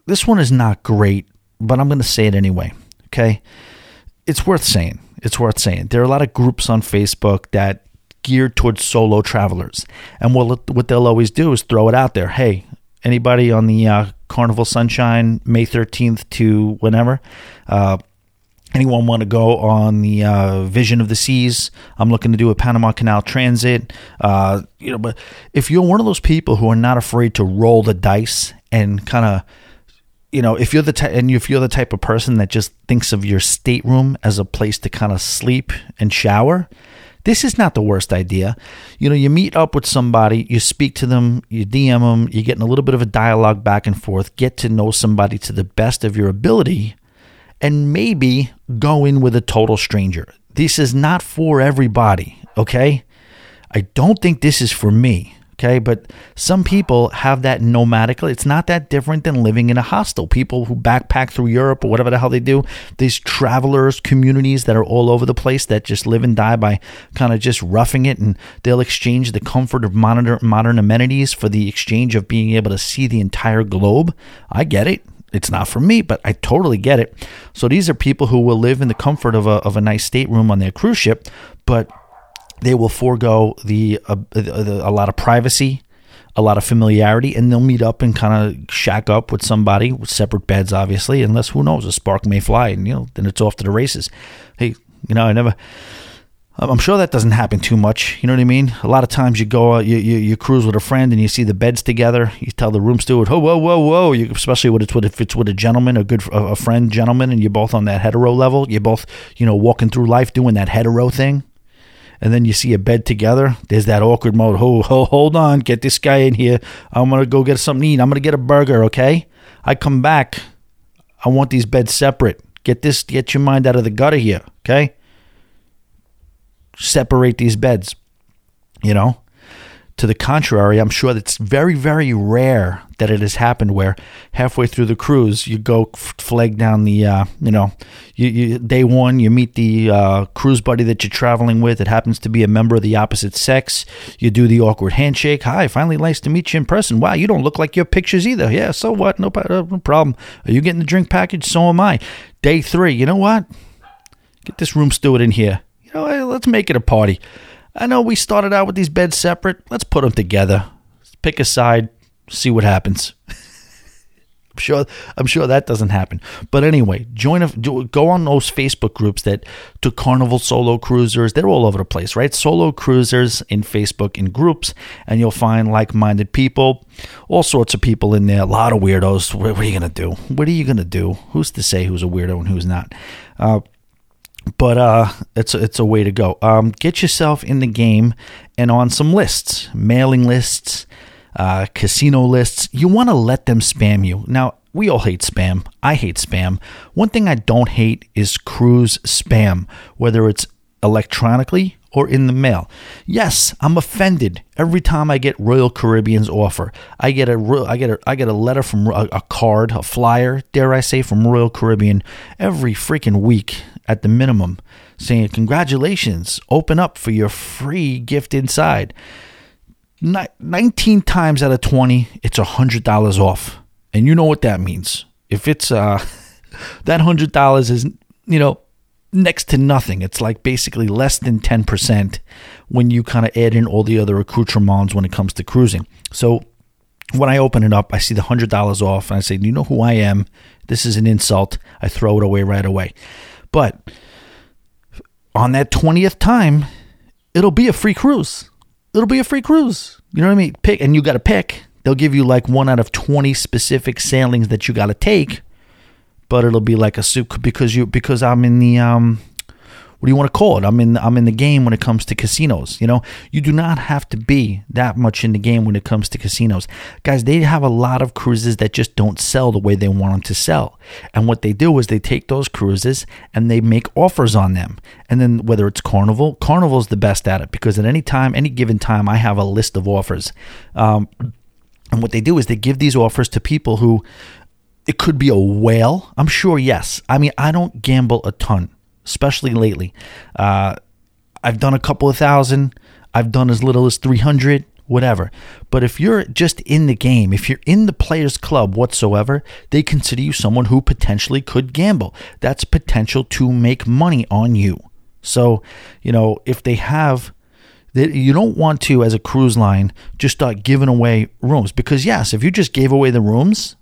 This one is not great, but I'm going to say it anyway. Okay, it's worth saying. It's worth saying. There are a lot of groups on Facebook that geared towards solo travelers. And what what they'll always do is throw it out there. Hey, anybody on the uh, Carnival Sunshine May 13th to whenever? Uh, anyone want to go on the uh, Vision of the Seas? I'm looking to do a Panama Canal transit. Uh, you know, but if you're one of those people who are not afraid to roll the dice and kind of you know, if you're the type, and if you're the type of person that just thinks of your stateroom as a place to kind of sleep and shower, this is not the worst idea. You know, you meet up with somebody, you speak to them, you DM them, you're getting a little bit of a dialogue back and forth, get to know somebody to the best of your ability. and maybe go in with a total stranger. This is not for everybody, okay? I don't think this is for me. Okay, but some people have that nomadic. It's not that different than living in a hostel. People who backpack through Europe or whatever the hell they do, these travelers, communities that are all over the place that just live and die by kind of just roughing it, and they'll exchange the comfort of modern, modern amenities for the exchange of being able to see the entire globe. I get it. It's not for me, but I totally get it. So these are people who will live in the comfort of a, of a nice stateroom on their cruise ship, but they will forego the, uh, the a lot of privacy, a lot of familiarity, and they'll meet up and kind of shack up with somebody with separate beds, obviously, unless who knows, a spark may fly, and you know, then it's off to the races. Hey, you know, I never. I'm sure that doesn't happen too much. You know what I mean? A lot of times you go, you, you, you cruise with a friend and you see the beds together. You tell the room steward, "Oh, whoa, whoa, whoa!" You, especially when it's with if it's with a gentleman, a good a friend gentleman, and you're both on that hetero level. You're both, you know, walking through life doing that hetero thing and then you see a bed together, there's that awkward mode. Oh, hold on, get this guy in here. I'm gonna go get something to eat. I'm gonna get a burger, okay? I come back. I want these beds separate. Get this, get your mind out of the gutter here, okay? Separate these beds. You know? To the contrary, I'm sure it's very, very rare that it has happened where halfway through the cruise you go flag down the, uh, you know, you, you, day one you meet the uh, cruise buddy that you're traveling with. It happens to be a member of the opposite sex. You do the awkward handshake. Hi, finally nice to meet you in person. Wow, you don't look like your pictures either. Yeah, so what? No, uh, no problem. Are you getting the drink package? So am I. Day three, you know what? Get this room steward in here. You know, let's make it a party. I know we started out with these beds separate. Let's put them together. Let's pick a side, see what happens. I'm sure I'm sure that doesn't happen. But anyway, join a go on those Facebook groups that to Carnival solo cruisers. They're all over the place, right? Solo cruisers in Facebook in groups, and you'll find like-minded people, all sorts of people in there. A lot of weirdos. What, what are you gonna do? What are you gonna do? Who's to say who's a weirdo and who's not? Uh, but uh, it's it's a way to go. Um, get yourself in the game and on some lists, mailing lists, uh, casino lists. You want to let them spam you. Now we all hate spam. I hate spam. One thing I don't hate is cruise spam, whether it's electronically or in the mail. Yes, I'm offended every time I get Royal Caribbean's offer. I get a I get a I get a letter from a, a card, a flyer, dare I say, from Royal Caribbean every freaking week at the minimum, saying congratulations, open up for your free gift inside. 19 times out of 20, it's $100 off. And you know what that means. If it's uh that $100 is, you know, next to nothing. It's like basically less than 10% when you kind of add in all the other accoutrements when it comes to cruising. So when I open it up, I see the $100 off and I say, you know who I am? This is an insult. I throw it away right away. But on that 20th time, it'll be a free cruise. It'll be a free cruise. You know what I mean? Pick, and you got to pick. They'll give you like one out of 20 specific sailings that you got to take but it'll be like a soup because you because I'm in the um what do you want to call it? I'm in I'm in the game when it comes to casinos. You know, you do not have to be that much in the game when it comes to casinos, guys. They have a lot of cruises that just don't sell the way they want them to sell, and what they do is they take those cruises and they make offers on them. And then whether it's Carnival, Carnival's the best at it because at any time, any given time, I have a list of offers. Um, and what they do is they give these offers to people who it could be a whale. I'm sure, yes. I mean, I don't gamble a ton, especially lately. Uh, I've done a couple of thousand. I've done as little as 300, whatever. But if you're just in the game, if you're in the players' club whatsoever, they consider you someone who potentially could gamble. That's potential to make money on you. So, you know, if they have you don't want to as a cruise line just start giving away rooms because yes if you just gave away the rooms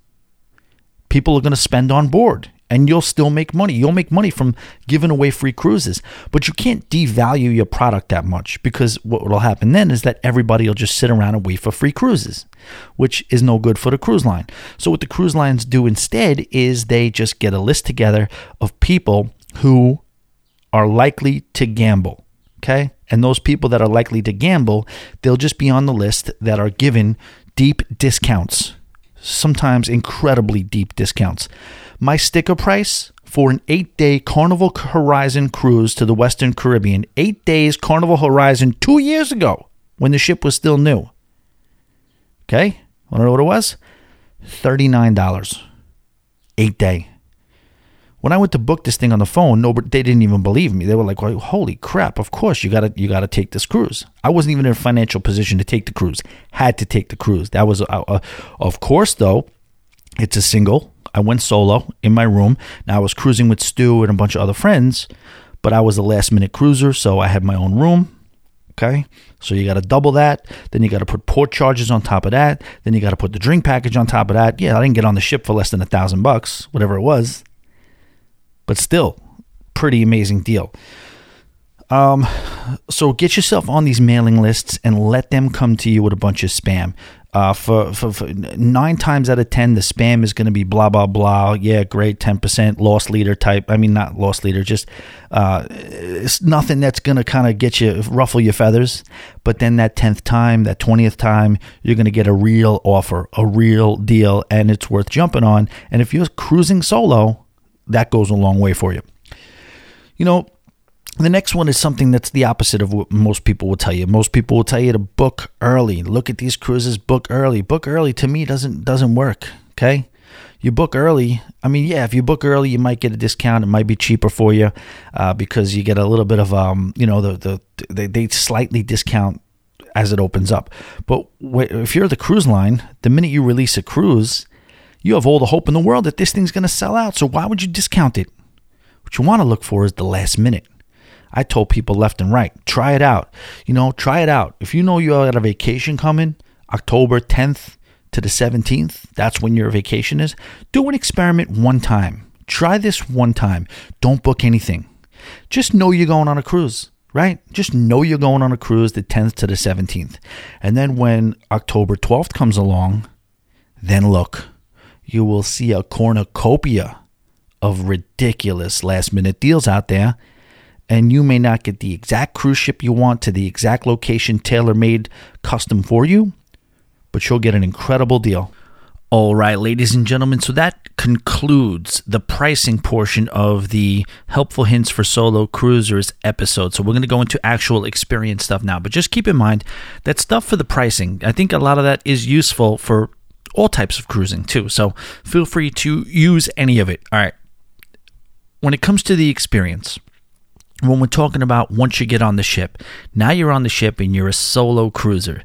people are going to spend on board and you'll still make money. You'll make money from giving away free cruises, but you can't devalue your product that much because what will happen then is that everybody will just sit around and wait for free cruises, which is no good for the cruise line. So, what the cruise lines do instead is they just get a list together of people who are likely to gamble. Okay. And those people that are likely to gamble, they'll just be on the list that are given deep discounts sometimes incredibly deep discounts. My sticker price for an eight day Carnival Horizon cruise to the Western Caribbean. Eight days Carnival Horizon two years ago when the ship was still new. Okay? Want to know what it was? $39. Eight day. When I went to book this thing on the phone, nobody they didn't even believe me. They were like, well, "Holy crap! Of course you gotta you gotta take this cruise." I wasn't even in a financial position to take the cruise. Had to take the cruise. That was, uh, uh, of course, though. It's a single. I went solo in my room. Now I was cruising with Stu and a bunch of other friends, but I was a last minute cruiser, so I had my own room. Okay. So you got to double that. Then you got to put port charges on top of that. Then you got to put the drink package on top of that. Yeah, I didn't get on the ship for less than a thousand bucks, whatever it was but still, pretty amazing deal. Um, so get yourself on these mailing lists and let them come to you with a bunch of spam. Uh, for, for, for nine times out of ten, the spam is going to be blah blah blah. Yeah, great, ten percent loss leader type. I mean, not loss leader, just uh, it's nothing that's going to kind of get you ruffle your feathers. But then that tenth time, that twentieth time, you're going to get a real offer, a real deal, and it's worth jumping on. And if you're cruising solo, that goes a long way for you. You know, the next one is something that's the opposite of what most people will tell you. Most people will tell you to book early. Look at these cruises, book early. Book early to me doesn't doesn't work. Okay, you book early. I mean, yeah, if you book early, you might get a discount. It might be cheaper for you uh, because you get a little bit of um, you know, the the they, they slightly discount as it opens up. But if you're the cruise line, the minute you release a cruise, you have all the hope in the world that this thing's going to sell out. So why would you discount it? What you want to look for is the last minute. I told people left and right, try it out. You know, try it out. If you know you got a vacation coming, October 10th to the 17th, that's when your vacation is, do an experiment one time. Try this one time. Don't book anything. Just know you're going on a cruise, right? Just know you're going on a cruise the 10th to the 17th. And then when October 12th comes along, then look you will see a cornucopia of ridiculous last minute deals out there. And you may not get the exact cruise ship you want to the exact location tailor made custom for you, but you'll get an incredible deal. All right, ladies and gentlemen, so that concludes the pricing portion of the Helpful Hints for Solo Cruisers episode. So we're going to go into actual experience stuff now, but just keep in mind that stuff for the pricing, I think a lot of that is useful for all types of cruising too. So feel free to use any of it. All right. When it comes to the experience, when we're talking about once you get on the ship, now you're on the ship and you're a solo cruiser.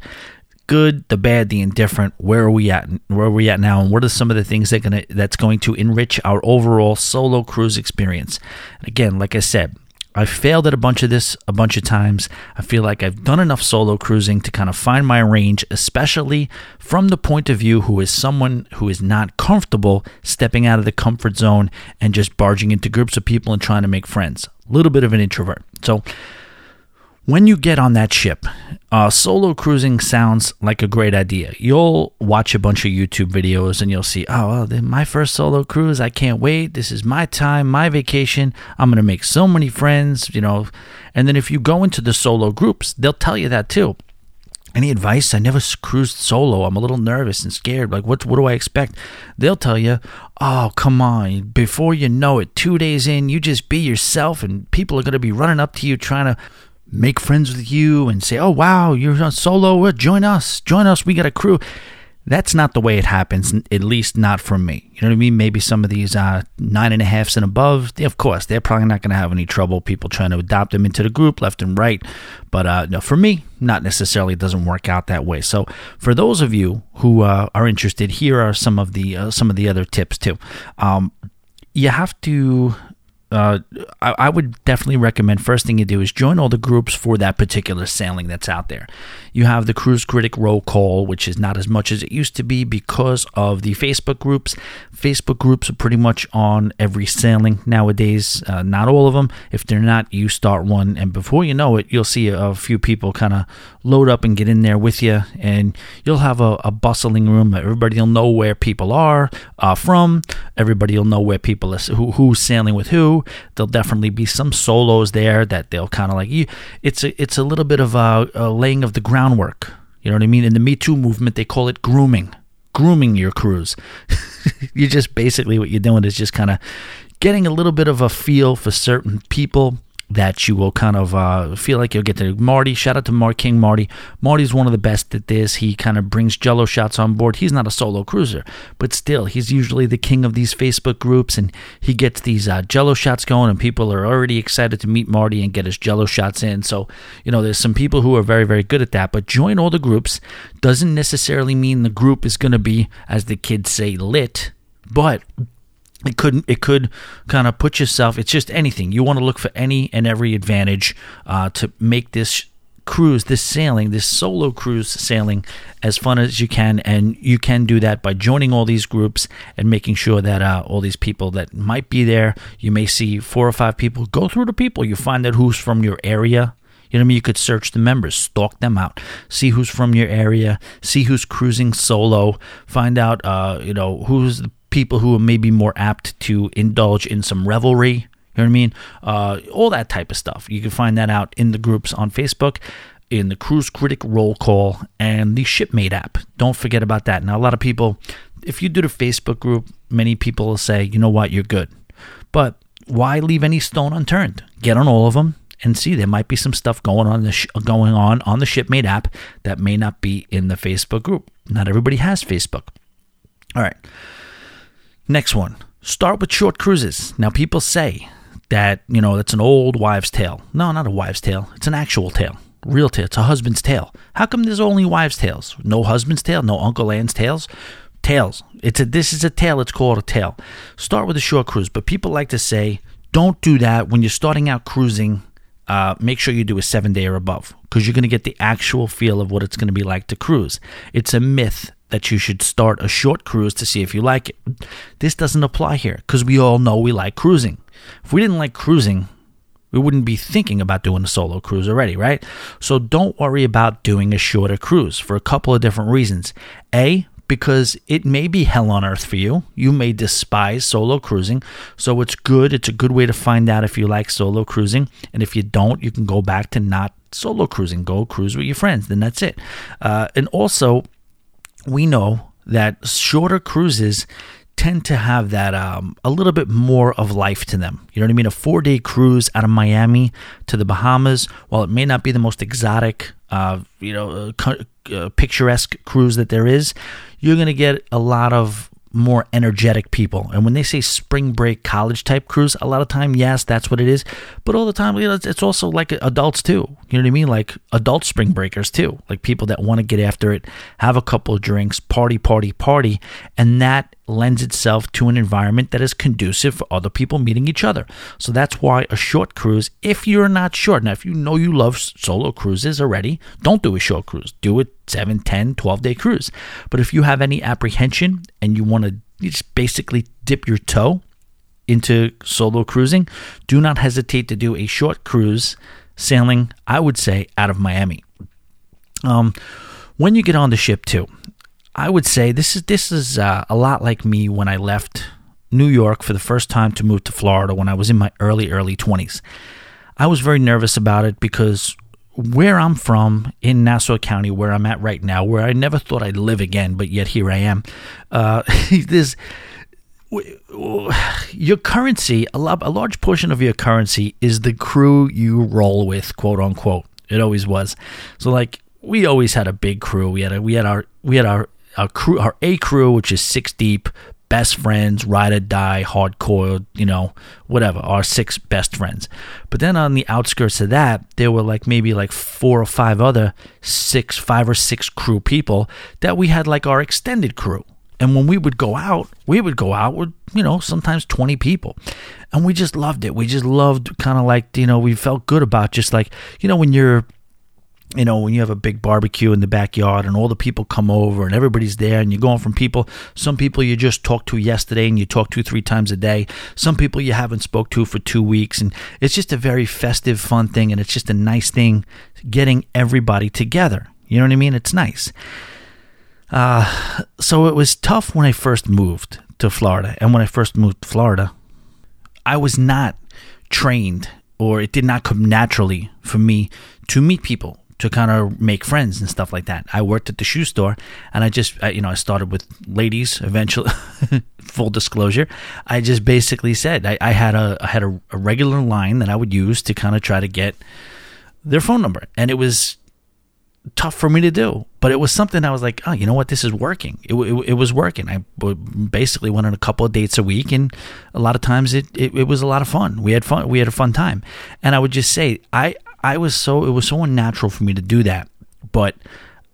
Good, the bad, the indifferent. Where are we at? Where are we at now? And what are some of the things that gonna that's going to enrich our overall solo cruise experience? And again, like I said, I failed at a bunch of this a bunch of times. I feel like I've done enough solo cruising to kind of find my range, especially from the point of view who is someone who is not comfortable stepping out of the comfort zone and just barging into groups of people and trying to make friends. A little bit of an introvert. So when you get on that ship, uh, solo cruising sounds like a great idea. You'll watch a bunch of YouTube videos and you'll see, oh, well, my first solo cruise. I can't wait. This is my time, my vacation. I'm going to make so many friends, you know. And then if you go into the solo groups, they'll tell you that too. Any advice? I never cruised solo. I'm a little nervous and scared. Like, what, what do I expect? They'll tell you, oh, come on. Before you know it, two days in, you just be yourself, and people are going to be running up to you trying to make friends with you and say, "Oh wow, you're on solo. Join us. Join us. We got a crew." That's not the way it happens, at least not for me. You know what I mean? Maybe some of these uh, nine and a halfs and above, they, of course, they're probably not going to have any trouble. People trying to adopt them into the group left and right. But uh, no, for me, not necessarily. It doesn't work out that way. So, for those of you who uh, are interested, here are some of the uh, some of the other tips too. Um, you have to uh, I, I, would definitely recommend first thing you do is join all the groups for that particular sailing that's out there. You have the Cruise Critic Roll Call, which is not as much as it used to be because of the Facebook groups. Facebook groups are pretty much on every sailing nowadays. Uh, not all of them. If they're not, you start one, and before you know it, you'll see a, a few people kind of load up and get in there with you, and you'll have a, a bustling room. Everybody will know where people are uh, from. Everybody will know where people are, who, who's sailing with who. There'll definitely be some solos there that they'll kind of like you. It's a, it's a little bit of a, a laying of the groundwork. You know what I mean? In the Me Too movement, they call it grooming. Grooming your crews. you just basically what you're doing is just kind of getting a little bit of a feel for certain people that you will kind of uh, feel like you'll get to. Marty, shout out to Mark King Marty. Marty's one of the best at this. He kind of brings jello shots on board. He's not a solo cruiser, but still, he's usually the king of these Facebook groups, and he gets these uh, jello shots going, and people are already excited to meet Marty and get his jello shots in. So, you know, there's some people who are very, very good at that, but join all the groups doesn't necessarily mean the group is going to be, as the kids say, lit, but it could it could kind of put yourself it's just anything. You want to look for any and every advantage uh, to make this cruise this sailing this solo cruise sailing as fun as you can. And you can do that by joining all these groups and making sure that uh, all these people that might be there you may see four or five people go through the people. You find out who's from your area. You know what I mean? You could search the members, stalk them out, see who's from your area, see who's cruising solo, find out, uh, you know, who's the people who are maybe more apt to indulge in some revelry. You know what I mean? Uh, all that type of stuff. You can find that out in the groups on Facebook, in the Cruise Critic Roll Call, and the Shipmate app. Don't forget about that. Now, a lot of people, if you do the Facebook group, many people will say, you know what, you're good. But why leave any stone unturned? Get on all of them and see. There might be some stuff going on the sh- going on on the Shipmate app that may not be in the Facebook group. Not everybody has Facebook. All right. Next one. Start with short cruises. Now, people say that, you know, that's an old wives' tale. No, not a wives' tale. It's an actual tale. Real tale. It's a husband's tale. How come there's only wives' tales? No husband's tale? No Uncle Anne's tales? Tales. It's a this is a tale, it's called a tale. Start with a short cruise, but people like to say, don't do that when you're starting out cruising. Uh, make sure you do a seven day or above because you're going to get the actual feel of what it's going to be like to cruise. It's a myth that you should start a short cruise to see if you like it. This doesn't apply here because we all know we like cruising. If we didn't like cruising, we wouldn't be thinking about doing a solo cruise already, right? So don't worry about doing a shorter cruise for a couple of different reasons. A, because it may be hell on earth for you. You may despise solo cruising. So it's good. It's a good way to find out if you like solo cruising. And if you don't, you can go back to not solo cruising. Go cruise with your friends. Then that's it. Uh, and also, we know that shorter cruises tend to have that um, a little bit more of life to them. You know what I mean? A four day cruise out of Miami to the Bahamas, while it may not be the most exotic, uh, you know, uh, uh picturesque cruise that there is, you're going to get a lot of more energetic people. And when they say spring break college type cruise, a lot of time, yes, that's what it is. But all the time, you know, it's also like adults too. You know what I mean? Like adult spring breakers too. Like people that want to get after it, have a couple of drinks, party, party, party. And that lends itself to an environment that is conducive for other people meeting each other. So that's why a short cruise, if you're not short, now if you know you love solo cruises already, don't do a short cruise. Do it 7, 10, 12 day cruise. But if you have any apprehension and you want to just basically dip your toe into solo cruising, do not hesitate to do a short cruise sailing, I would say, out of Miami. Um, when you get on the ship, too, I would say this is this is uh, a lot like me when I left New York for the first time to move to Florida when I was in my early early 20s. I was very nervous about it because where I'm from in Nassau County, where I'm at right now, where I never thought I'd live again, but yet here I am. Uh, there's your currency, a, a large portion of your currency is the crew you roll with, quote unquote. It always was. So like we always had a big crew. We had a, we had our we had our our crew, our A crew, which is six deep, best friends, ride or die, hardcore, you know, whatever, our six best friends. But then on the outskirts of that, there were like maybe like four or five other six, five or six crew people that we had like our extended crew. And when we would go out, we would go out with, you know, sometimes 20 people. And we just loved it. We just loved kind of like, you know, we felt good about just like, you know, when you're you know, when you have a big barbecue in the backyard and all the people come over and everybody's there and you're going from people, some people you just talked to yesterday and you talk two, three times a day. Some people you haven't spoke to for two weeks. And it's just a very festive, fun thing. And it's just a nice thing getting everybody together. You know what I mean? It's nice. Uh, so it was tough when I first moved to Florida. And when I first moved to Florida, I was not trained or it did not come naturally for me to meet people to kind of make friends and stuff like that. I worked at the shoe store, and I just, I, you know, I started with ladies. Eventually, full disclosure, I just basically said I, I had a I had a, a regular line that I would use to kind of try to get their phone number, and it was tough for me to do, but it was something I was like, oh, you know what, this is working. It, it, it was working. I basically went on a couple of dates a week, and a lot of times it, it, it was a lot of fun. We had fun. We had a fun time, and I would just say, I I was so it was so unnatural for me to do that, but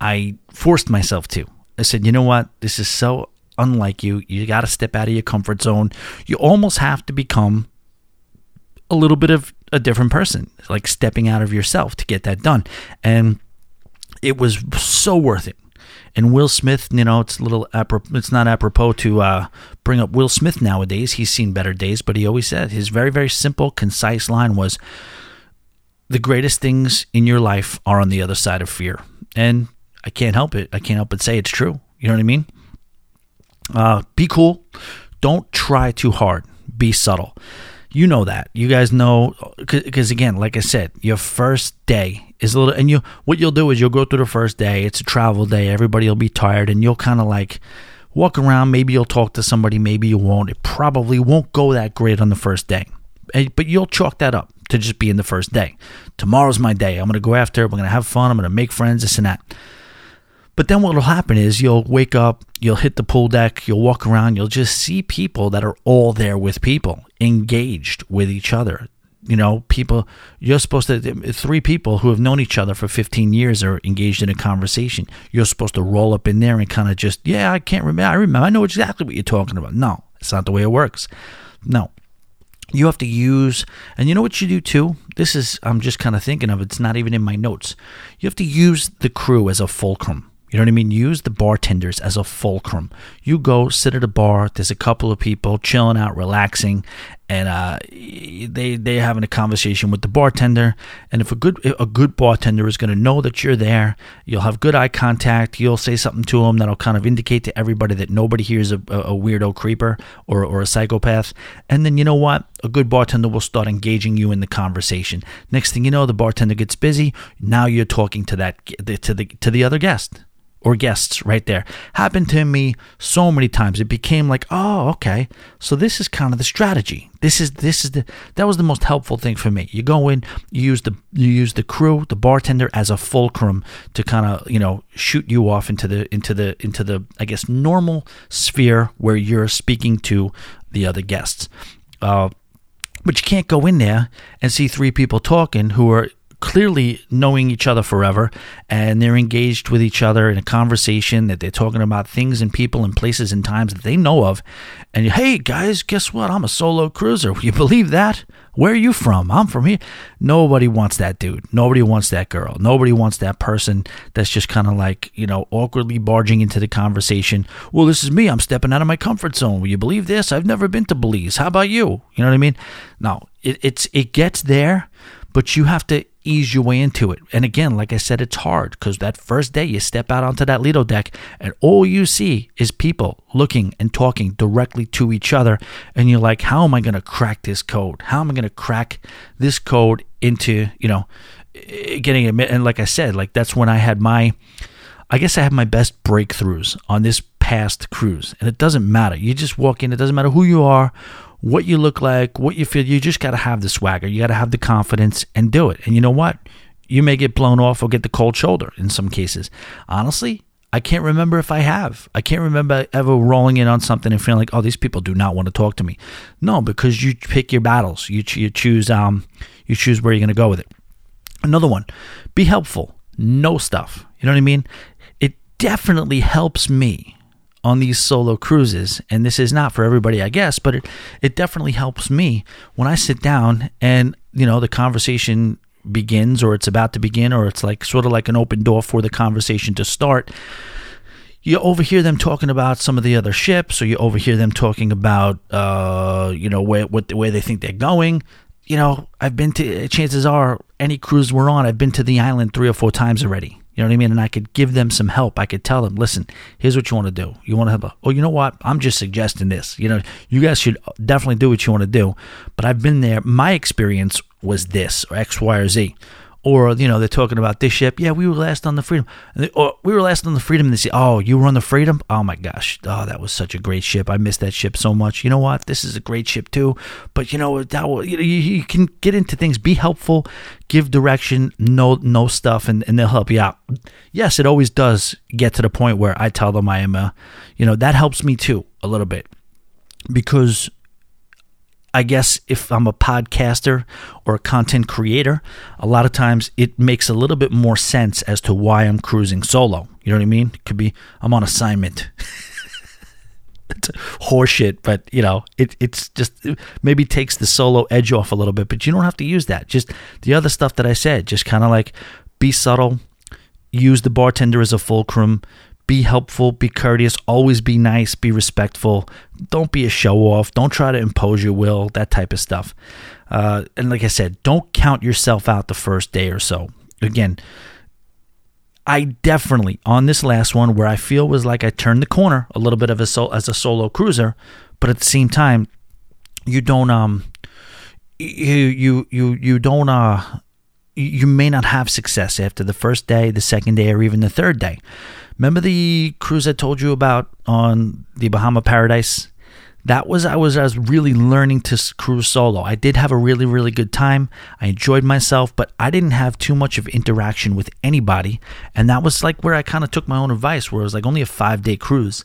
I forced myself to. I said, you know what, this is so unlike you. You got to step out of your comfort zone. You almost have to become a little bit of a different person, like stepping out of yourself to get that done. And it was so worth it. And Will Smith, you know, it's a little apropos, it's not apropos to uh, bring up Will Smith nowadays. He's seen better days, but he always said his very very simple, concise line was, "The greatest things in your life are on the other side of fear." And I can't help it. I can't help but say it's true. You know what I mean? Uh, be cool. Don't try too hard. Be subtle. You know that. You guys know because again, like I said, your first day is a little, and you what you'll do is you'll go through the first day. It's a travel day. Everybody will be tired, and you'll kind of like walk around. Maybe you'll talk to somebody. Maybe you won't. It probably won't go that great on the first day, but you'll chalk that up to just being the first day. Tomorrow's my day. I'm gonna go after. It. We're gonna have fun. I'm gonna make friends. This and that. But then what will happen is you'll wake up, you'll hit the pool deck, you'll walk around, you'll just see people that are all there with people, engaged with each other. You know, people, you're supposed to, three people who have known each other for 15 years are engaged in a conversation. You're supposed to roll up in there and kind of just, yeah, I can't remember. I remember. I know exactly what you're talking about. No, it's not the way it works. No. You have to use, and you know what you do too? This is, I'm just kind of thinking of, it's not even in my notes. You have to use the crew as a fulcrum you know what I mean? Use the bartenders as a fulcrum. You go sit at a bar. There's a couple of people chilling out, relaxing, and uh, they they having a conversation with the bartender. And if a good a good bartender is going to know that you're there, you'll have good eye contact. You'll say something to them that'll kind of indicate to everybody that nobody here is a, a weirdo creeper or or a psychopath. And then you know what? A good bartender will start engaging you in the conversation. Next thing you know, the bartender gets busy. Now you're talking to that to the to the other guest or guests right there. Happened to me so many times. It became like, oh, okay. So this is kind of the strategy. This is this is the that was the most helpful thing for me. You go in, you use the you use the crew, the bartender as a fulcrum to kind of you know shoot you off into the into the into the I guess normal sphere where you're speaking to the other guests. Uh, but you can't go in there and see three people talking who are clearly knowing each other forever and they're engaged with each other in a conversation that they're talking about things and people and places and times that they know of. And hey guys guess what? I'm a solo cruiser. Will you believe that? Where are you from? I'm from here. Nobody wants that dude. Nobody wants that girl. Nobody wants that person that's just kind of like you know awkwardly barging into the conversation. Well this is me. I'm stepping out of my comfort zone. Will you believe this? I've never been to belize. How about you? You know what i mean? No it, it's it gets there but you have to ease your way into it. And again, like I said, it's hard because that first day you step out onto that Lido deck and all you see is people looking and talking directly to each other. And you're like, how am I going to crack this code? How am I going to crack this code into, you know, eh, getting it? And like I said, like that's when I had my, I guess I had my best breakthroughs on this past cruise. And it doesn't matter. You just walk in, it doesn't matter who you are what you look like, what you feel. You just got to have the swagger. You got to have the confidence and do it. And you know what? You may get blown off or get the cold shoulder in some cases. Honestly, I can't remember if I have. I can't remember ever rolling in on something and feeling like, oh, these people do not want to talk to me. No, because you pick your battles. You, you choose um you choose where you're going to go with it. Another one, be helpful. Know stuff. You know what I mean? It definitely helps me on these solo cruises, and this is not for everybody, I guess, but it, it definitely helps me when I sit down and, you know, the conversation begins or it's about to begin or it's like sort of like an open door for the conversation to start you overhear them talking about some of the other ships, or you overhear them talking about, uh, you know, where what where they think they're going. You know, I've been to. Chances are, any cruise we're on, I've been to the island three or four times already. You know what I mean? And I could give them some help. I could tell them, listen, here's what you want to do. You want to have a, oh, you know what? I'm just suggesting this. You know, you guys should definitely do what you want to do. But I've been there. My experience was this, or X, Y, or Z. or you know they're talking about this ship. Yeah, we were last on the Freedom, they, or we were last on the Freedom. And they say, "Oh, you were on the Freedom? Oh my gosh, oh that was such a great ship. I missed that ship so much. You know what? This is a great ship too. But you know that you, you can get into things, be helpful, give direction, know know stuff, and, and they'll help you out. Yes, it always does get to the point where I tell them I am a, you know, that helps me too a little bit because I guess if I'm a podcaster or a content creator, a lot of times it makes a little bit more sense as to why I'm cruising solo. You know what I mean? It could be I'm on assignment. it's horseshit, but you know, it it's just it maybe takes the solo edge off a little bit, but you don't have to use that. Just the other stuff that I said, just kind of like be subtle, use the bartender as a fulcrum, be helpful, be courteous, always be nice, be respectful. Don't be a show off. Don't try to impose your will, that type of stuff. Uh, and like I said, don't count yourself out the first day or so. Again, I definitely on this last one where I feel was like I turned the corner a little bit of a sol- as a solo cruiser, but at the same time, you don't um you you you you don't uh you may not have success after the first day, the second day, or even the third day. Remember the cruise I told you about on the Bahama Paradise? That was I was I was really learning to cruise solo. I did have a really really good time. I enjoyed myself, but I didn't have too much of interaction with anybody, and that was like where I kind of took my own advice, where it was like only a five day cruise,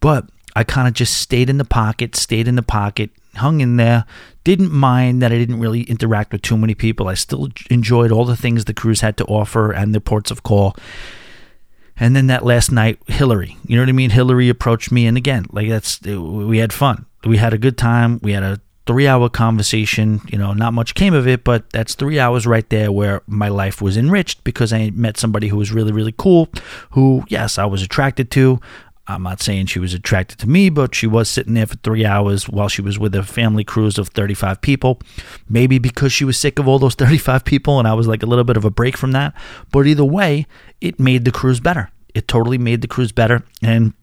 but I kind of just stayed in the pocket, stayed in the pocket, hung in there. Didn't mind that I didn't really interact with too many people. I still enjoyed all the things the cruise had to offer and the ports of call. And then that last night, Hillary, you know what I mean? Hillary approached me, and again, like that's we had fun. We had a good time. We had a three hour conversation. You know, not much came of it, but that's three hours right there where my life was enriched because I met somebody who was really, really cool, who, yes, I was attracted to. I'm not saying she was attracted to me, but she was sitting there for three hours while she was with a family cruise of 35 people. Maybe because she was sick of all those 35 people and I was like a little bit of a break from that. But either way, it made the cruise better. It totally made the cruise better. And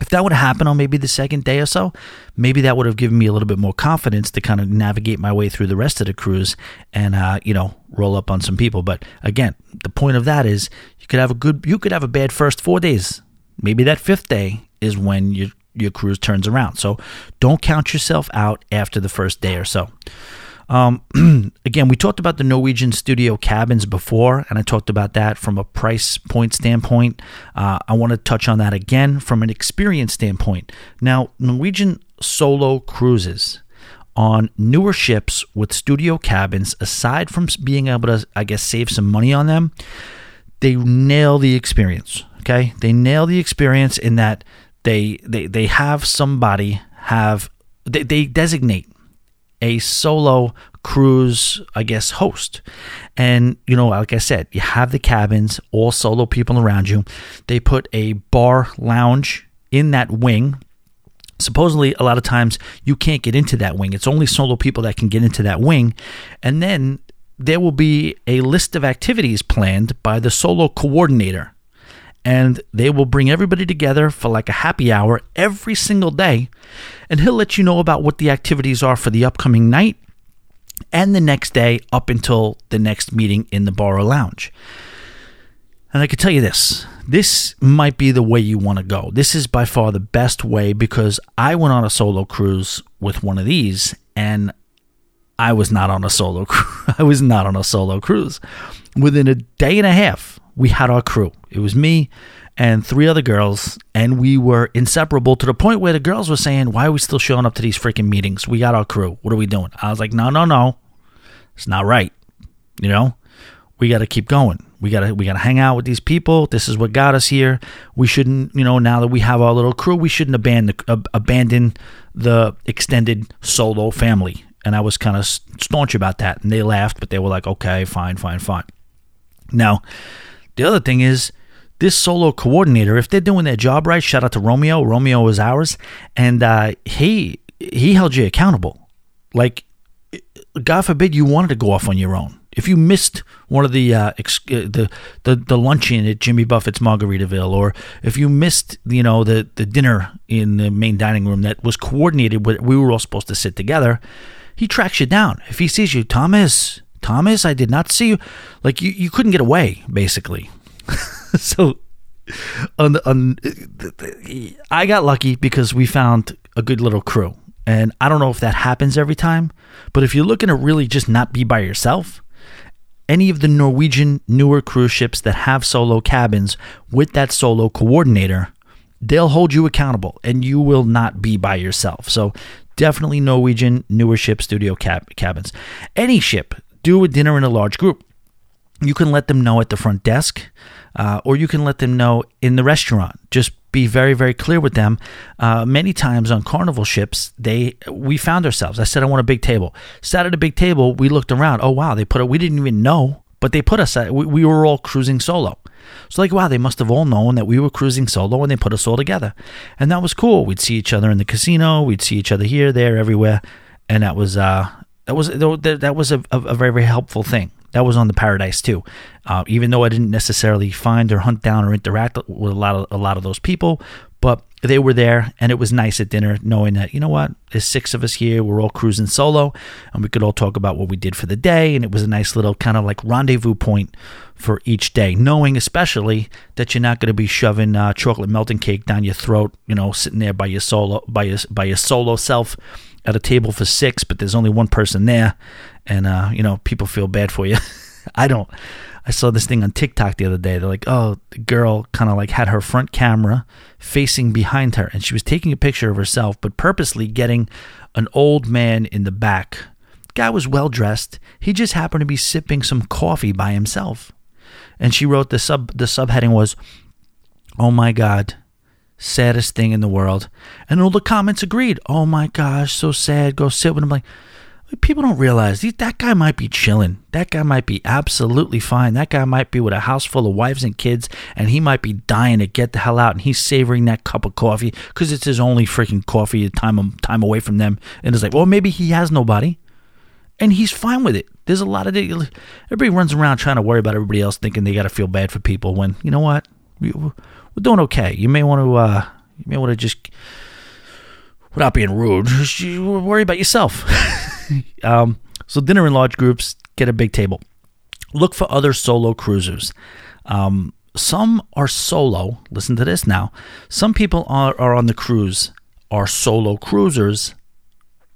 if that would have happened on maybe the second day or so, maybe that would have given me a little bit more confidence to kind of navigate my way through the rest of the cruise and, uh, you know, roll up on some people. But again, the point of that is you could have a good, you could have a bad first four days maybe that fifth day is when your your cruise turns around. So don't count yourself out after the first day or so. Um, again, we talked about the Norwegian studio cabins before, and I talked about that from a price point standpoint. Uh, I want to touch on that again from an experience standpoint. Now, Norwegian solo cruises on newer ships with studio cabins, aside from being able to, I guess, save some money on them, they nail the experience. Okay, they nail the experience in that they they they have somebody have they, they designate a solo cruise, I guess, host. And, you know, like I said, you have the cabins, all solo people around you. They put a bar lounge in that wing. Supposedly, a lot of times you can't get into that wing. It's only solo people that can get into that wing. And then there will be a list of activities planned by the solo coordinator and they will bring everybody together for like a happy hour every single day. And he'll let you know about what the activities are for the upcoming night and the next day up until the next meeting in the bar or lounge. And I can tell you this this might be the way you want to go. This is by far the best way because I went on a solo cruise with one of these and I was not on a solo cruise. I was not on a solo cruise. Within a day and a half, we had our crew. It was me and three other girls, and we were inseparable to the point where the girls were saying, Why are we still showing up to these freaking meetings? We got our crew. What are we doing? I was like, No, no, no. It's not right. You know? We gotta keep going. We gotta we gotta hang out with these people. This is what got us here. We shouldn't, you know, now that we have our little crew, we shouldn't abandon abandon the extended solo family. And I was kind of staunch about that, and they laughed, but they were like, "Okay, fine, fine, fine." Now, the other thing is, this solo coordinator, if they're doing their job right, shout out to Romeo. Romeo is ours, and uh, he he held you accountable. Like, God forbid you wanted to go off on your own. If you missed one of the uh, ex- uh, the, the the luncheon at Jimmy Buffett's Margaritaville, or if you missed you know the the dinner in the main dining room that was coordinated with, we were all supposed to sit together, he tracks you down. If he sees you, Thomas, Thomas, I did not see you. Like you, you couldn't get away, basically. so on, on I got lucky because we found a good little crew. And I don't know if that happens every time, but if you're looking to really just not be by yourself, any of the Norwegian newer cruise ships that have solo cabins with that solo coordinator, they'll hold you accountable and you will not be by yourself. So definitely Norwegian newer ship studio cab- cabins. Any ship, do a dinner in a large group. You can let them know at the front desk, uh, or you can let them know in the restaurant. Just be very, very clear with them. Uh, many times on carnival ships, they we found ourselves. I said I want a big table. Sat at a big table. We looked around. Oh wow, they put it. We didn't even know, but they put us. At, we, we were all cruising solo. So like, wow, they must have all known that we were cruising solo and they put us all together. And that was cool. We'd see each other in the casino, we'd see each other here, there, everywhere. And that was uh that was that was a, a very, very helpful thing. That was on the Paradise too. Uh, even though I didn't necessarily find or hunt down or interact with a lot of a lot of those people, but they were there, and it was nice at dinner knowing that you know what, there's six of us here. We're all cruising solo, and we could all talk about what we did for the day, and it was a nice little kind of like rendezvous point for each day. Knowing especially that you're not going to be shoving uh, chocolate melting cake down your throat, you know, sitting there by your solo by your by your solo self at a table for six, but there's only one person there, and uh, you know people feel bad for you. I don't. I saw this thing on TikTok the other day. They're like, oh, the girl kind of like had her front camera facing behind her, and she was taking a picture of herself, but purposely getting an old man in the back. Guy was well dressed. He just happened to be sipping some coffee by himself. And she wrote the sub the subheading was, "Oh my God, saddest thing in the world." And all the comments agreed. Oh my gosh, so sad. Go sit with him. Like people don't realize that guy might be chilling. That guy might be absolutely fine. That guy might be with a house full of wives and kids, and he might be dying to get the hell out. And he's savoring that cup of coffee because it's his only freaking coffee time time away from them. And it's like, well, maybe he has nobody, and he's fine with it. There's a lot of everybody runs around trying to worry about everybody else, thinking they got to feel bad for people. When you know what, we're doing okay. You may want to, uh, you may want to just, without being rude, worry about yourself. um, so dinner in large groups, get a big table. Look for other solo cruisers. Um, some are solo. Listen to this now. Some people are, are on the cruise are solo cruisers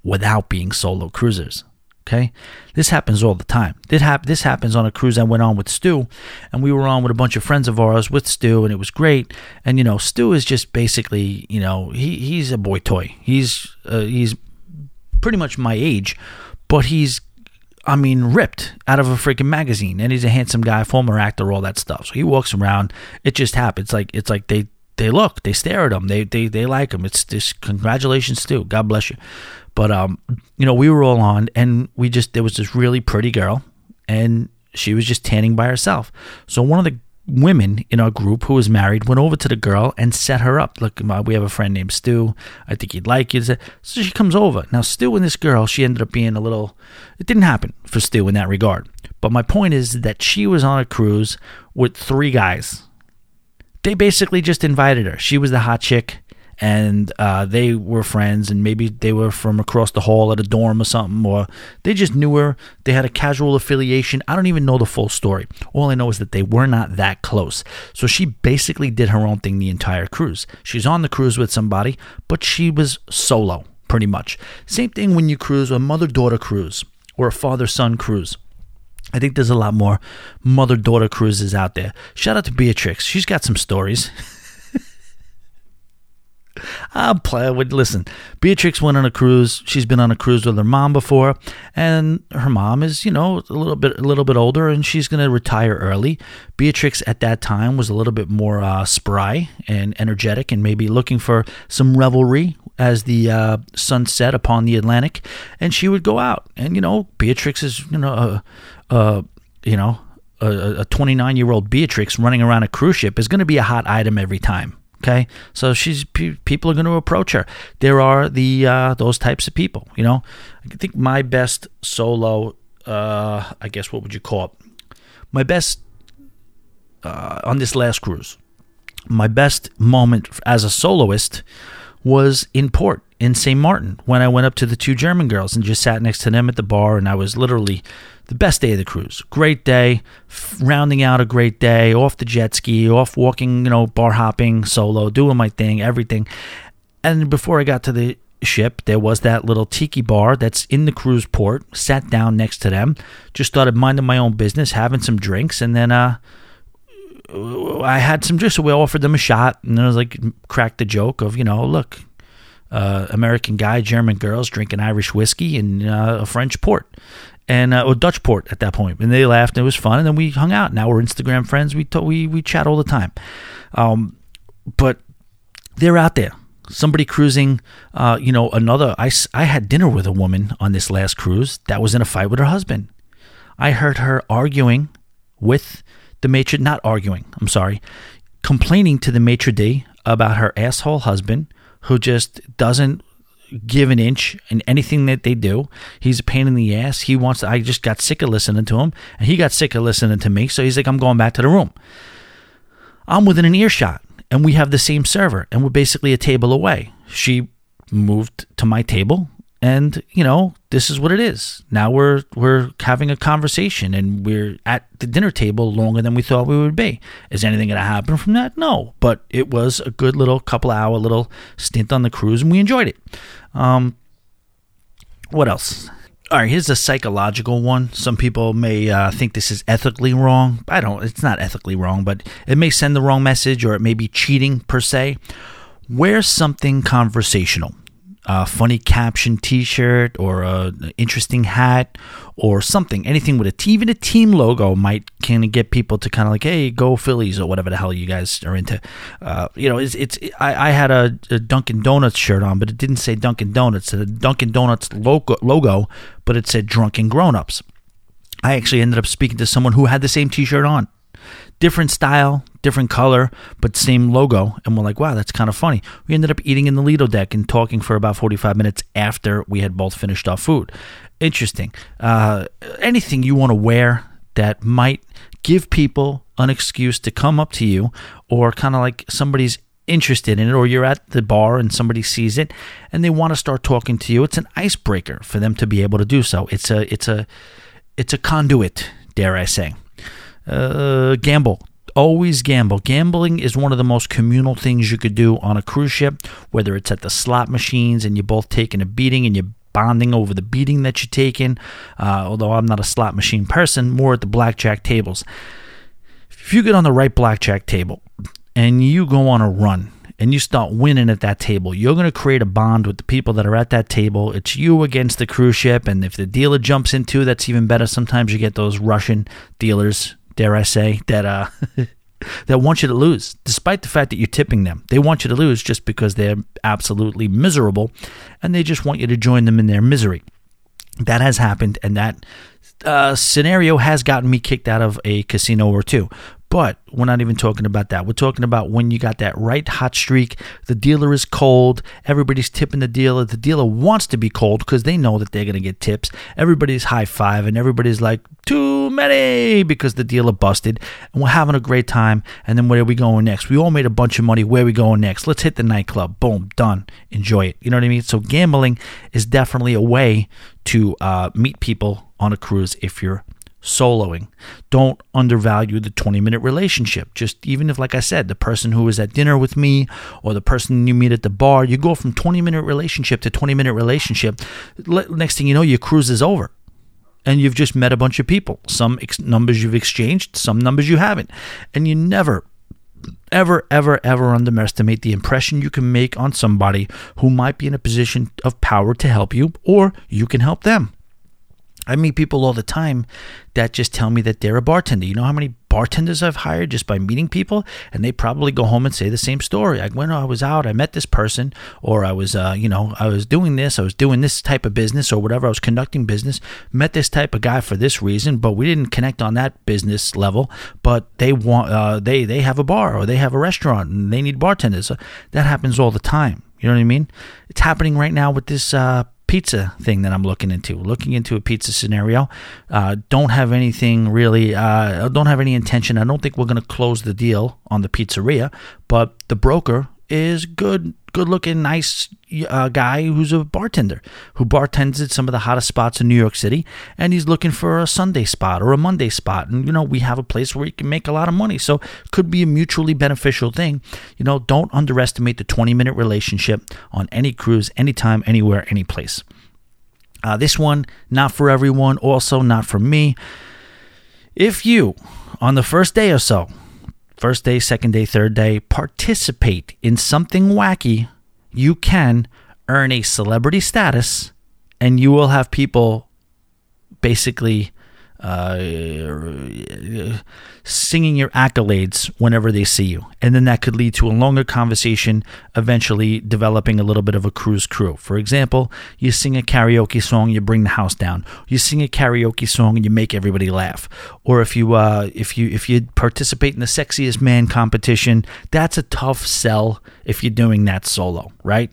without being solo cruisers. Okay, this happens all the time. This, hap- this happens on a cruise I went on with Stu, and we were on with a bunch of friends of ours with Stu, and it was great. And you know, Stu is just basically, you know, he he's a boy toy. He's uh, he's pretty much my age, but he's I mean, ripped out of a freaking magazine, and he's a handsome guy, former actor, all that stuff. So he walks around. It just happens. Like it's like they they look, they stare at him, they they they like him. It's just congratulations, Stu. God bless you. But um, you know, we were all on, and we just there was this really pretty girl, and she was just tanning by herself. So one of the women in our group who was married went over to the girl and set her up. Look, we have a friend named Stu. I think he'd like you. So she comes over. Now, Stu and this girl, she ended up being a little. It didn't happen for Stu in that regard. But my point is that she was on a cruise with three guys. They basically just invited her. She was the hot chick and uh, they were friends, and maybe they were from across the hall at a dorm or something, or they just knew her. They had a casual affiliation. I don't even know the full story. All I know is that they were not that close. So she basically did her own thing the entire cruise. She's on the cruise with somebody, but she was solo, pretty much. Same thing when you cruise a mother daughter cruise or a father son cruise. I think there's a lot more mother daughter cruises out there. Shout out to Beatrix. She's got some stories. I'll play with listen. Beatrix went on a cruise. She's been on a cruise with her mom before, and her mom is, you know, a little bit a little bit older, and she's going to retire early. Beatrix at that time was a little bit more uh, spry and energetic, and maybe looking for some revelry as the uh, sun set upon the Atlantic, and she would go out. And you know, Beatrix is, you know, a, a you know, a 29 year old Beatrix running around a cruise ship is going to be a hot item every time. Okay, so she's people are going to approach her. There are the uh, those types of people. You know, I think my best solo, uh, I guess what would you call it? My best uh, on this last cruise, my best moment as a soloist was in port in St. Martin when I went up to the two German girls and just sat next to them at the bar. And I was literally the best day of the cruise. Great day, rounding out a great day, off the jet ski, off walking, you know, bar hopping solo, doing my thing, everything. And before I got to the ship, there was that little tiki bar that's in the cruise port. Sat down next to them, just started minding my own business, having some drinks, and then uh, I had some drinks. So we offered them a shot, and then I was like, cracked the joke of, you know, look, uh, American guy, German girls drinking Irish whiskey and uh, a French port and uh, or Dutch port at that point, and they laughed and it was fun, and then we hung out. Now we're Instagram friends. We we we chat all the time, um, but they're out there. Somebody cruising, uh, you know, another. I, I had dinner with a woman on this last cruise that was in a fight with her husband. I heard her arguing with the maitre, not arguing, I'm sorry, complaining to the maitre d' about her asshole husband who just doesn't give an inch in anything that they do. He's a pain in the ass. He wants. To, I just got sick of listening to him, and he got sick of listening to me. So he's like, I'm going back to the room. I'm within an earshot, and we have the same server, and we're basically a table away. She moved to my table, and you know this is what it is. Now we're we're having a conversation and we're at the dinner table longer than we thought we would be. Is anything going to happen from that? No. But it was a good little couple hour little stint on the cruise and we enjoyed it. Um what else? All right here's a psychological one. Some people may uh, think this is ethically wrong. I don't it's not ethically wrong but it may send the wrong message or it may be cheating per se. Wear something conversational a funny caption T-shirt or a interesting hat or something, anything with a t- even a team logo might kind of get people to kind of like, hey, go Phillies or whatever the hell you guys are into. Uh, you know, it's it's. I, I had a, a, Dunkin' Donuts shirt on, but it didn't say Dunkin' Donuts. It Dunkin' Donuts logo, logo, but it said Drunken Grown-ups. I actually ended up speaking to someone who had the same T-shirt on different style, different color, but same logo. And we're like, wow, that's kind of funny. We ended up eating in the Lido deck and talking for about 45 minutes after we had both finished our food. Interesting. Uh, anything you want to wear that might give people an excuse to come up to you or kind of like somebody's interested in it or you're at the bar and somebody sees it and they want to start talking to you it's an icebreaker for them to be able to do so it's a it's a it's a conduit dare i say uh, gamble. Always gamble. Gambling is one of the most communal things you could do on a cruise ship, whether it's at the slot machines and you're both taking a beating and you're bonding over the beating that you're taking. Uh, although I'm not a slot machine person, more at the blackjack tables. If you get on the right blackjack table and you go on a run and you start winning at that table, you're going to create a bond with the people that are at that table. It's you against the cruise ship. And if the dealer jumps into, that's even better. Sometimes you get those Russian dealers dare I say, that uh, that want you to lose, despite the fact that you're tipping them. They want you to lose just because they're absolutely miserable, and they just want you to join them in their misery. That has happened, and that uh, scenario has gotten me kicked out of a casino or two. But we're not even talking about that. We're talking about when you got that right hot streak. The dealer is cold. Everybody's tipping the dealer. The dealer wants to be cold because they know that they're going to get tips. Everybody's high five and everybody's like, too many because the dealer busted. And we're having a great time. And then where are we going next? We all made a bunch of money. Where are we going next? Let's hit the nightclub. Boom, done. Enjoy it. You know what I mean? So gambling is definitely a way to uh, meet people on a cruise if you're soloing. Don't undervalue the 20 minute relationship. Just even if, like I said, the person who is at dinner with me or the person you meet at the bar, you go from 20 minute relationship to 20 minute relationship. Next thing you know, your cruise is over. And you've just met a bunch of people. Some ex- numbers you've exchanged, some numbers you haven't. And you never, ever, ever, ever underestimate the impression you can make on somebody who might be in a position of power to help you, or you can help them. I meet people all the time that just tell me that they're a bartender. You know how many bartenders I've hired just by meeting people, and they probably go home and say the same story. Like when I was out, I met this person, or I was, uh, you know, I was doing this, I was doing this type of business, or whatever. I was conducting business, met this type of guy for this reason, but we didn't connect on that business level. But they want, uh, they they have a bar or they have a restaurant and they need bartenders. That happens all the time. You know what I mean? It's happening right now with this uh, pizza thing that I'm looking into. Looking into a pizza scenario. Uh, don't have anything really. Uh, don't have any intention. I don't think we're going to close the deal on the pizzeria, but the broker is good good looking nice uh, guy who's a bartender who bartends at some of the hottest spots in New York City and he's looking for a Sunday spot or a Monday spot. And you know we have a place where he can make a lot of money. So could be a mutually beneficial thing. You know don't underestimate the 20 minute relationship on any cruise anytime anywhere any place. Uh, this one not for everyone. Also not for me. If you on the first day or so first day, second day, third day, participate in something wacky, you can earn a celebrity status and you will have people basically uh, singing your accolades whenever they see you. And then that could lead to a longer conversation, eventually developing a little bit of a cruise crew. For example, you sing a karaoke song, you bring the house down. You sing a karaoke song and you make everybody laugh. Or if you uh, if you if you participate in the sexiest man competition, that's a tough sell if you're doing that solo, right?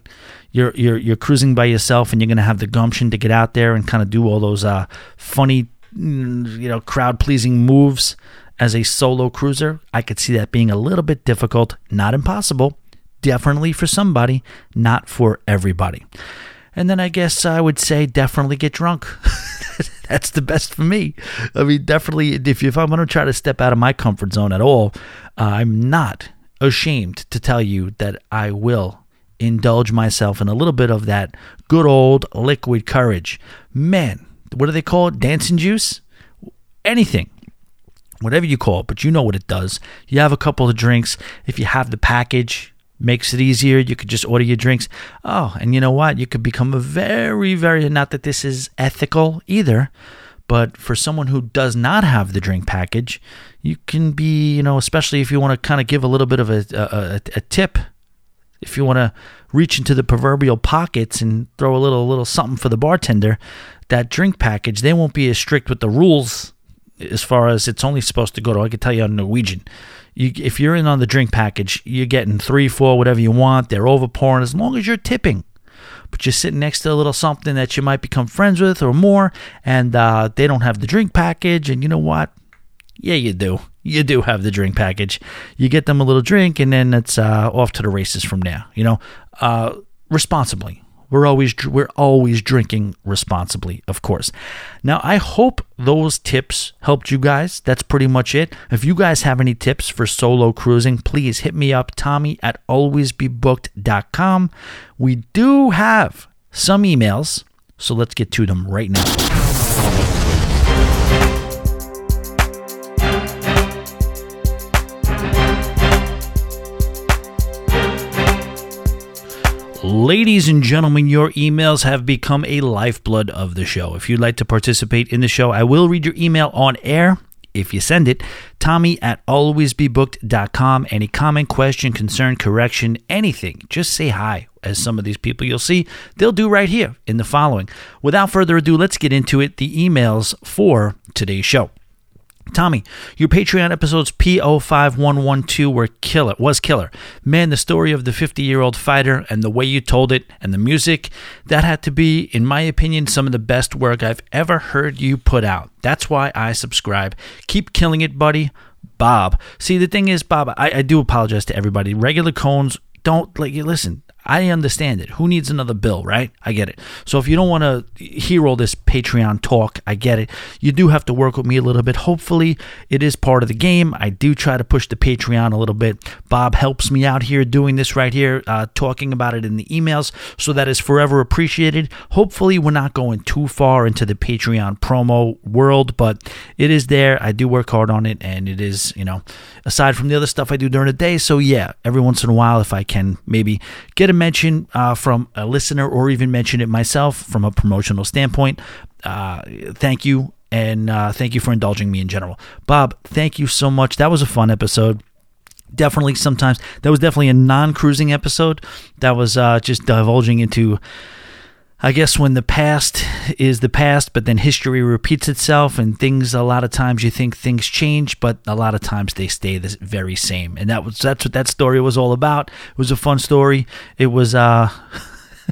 You're, you're, you're cruising by yourself and you're going to have the gumption to get out there and kind of do all those uh, funny you know, crowd pleasing moves as a solo cruiser, I could see that being a little bit difficult, not impossible, definitely for somebody, not for everybody. And then I guess I would say definitely get drunk. That's the best for me. I mean, definitely, if, if I'm going to try to step out of my comfort zone at all, uh, I'm not ashamed to tell you that I will indulge myself in a little bit of that good old liquid courage. Man, what do they call it? Dancing juice? Anything. Whatever you call it, but you know what it does. You have a couple of drinks. If you have the package, makes it easier. You could just order your drinks. Oh, and you know what? You could become a very, very, not that this is ethical either, but for someone who does not have the drink package, you can be, you know, especially if you want to kind of give a little bit of a, a, a tip, if you want to reach into the proverbial pockets and throw a little, little something for the bartender, that drink package, they won't be as strict with the rules as far as it's only supposed to go to. I can tell you on Norwegian. You, if you're in on the drink package, you're getting three, four, whatever you want. They're over pouring as long as you're tipping. But you're sitting next to a little something that you might become friends with or more, and uh, they don't have the drink package. And you know what? Yeah, you do. You do have the drink package. You get them a little drink, and then it's uh, off to the races from there. You know, uh, responsibly. We're always we're always drinking responsibly, of course. Now, I hope those tips helped you guys. That's pretty much it. If you guys have any tips for solo cruising, please hit me up, Tommy at alwaysbebooked.com. We do have some emails, so let's get to them right now. Ladies and gentlemen, your emails have become a lifeblood of the show. If you'd like to participate in the show, I will read your email on air if you send it. Tommy at alwaysbebooked.com. Any comment, question, concern, correction, anything, just say hi. As some of these people you'll see, they'll do right here in the following. Without further ado, let's get into it. The emails for today's show. Tommy, your Patreon episodes P05112 were killer, was killer. Man, the story of the 50 year old fighter and the way you told it and the music, that had to be, in my opinion, some of the best work I've ever heard you put out. That's why I subscribe. Keep killing it, buddy. Bob. See, the thing is, Bob, I, I do apologize to everybody. Regular cones don't like you listen I understand it. Who needs another bill, right? I get it. So if you don't want to hear all this Patreon talk, I get it. You do have to work with me a little bit. Hopefully, it is part of the game. I do try to push the Patreon a little bit. Bob helps me out here doing this right here, uh, talking about it in the emails. So that is forever appreciated. Hopefully, we're not going too far into the Patreon promo world, but it is there. I do work hard on it, and it is, you know, aside from the other stuff I do during the day. So yeah, every once in a while, if I can maybe get a mention uh, from a listener or even mention it myself from a promotional standpoint, uh, thank you. And uh, thank you for indulging me in general. Bob, thank you so much. That was a fun episode definitely sometimes that was definitely a non-cruising episode that was uh, just divulging into I guess when the past is the past, but then history repeats itself, and things a lot of times you think things change, but a lot of times they stay the very same. And that was that's what that story was all about. It was a fun story. It was uh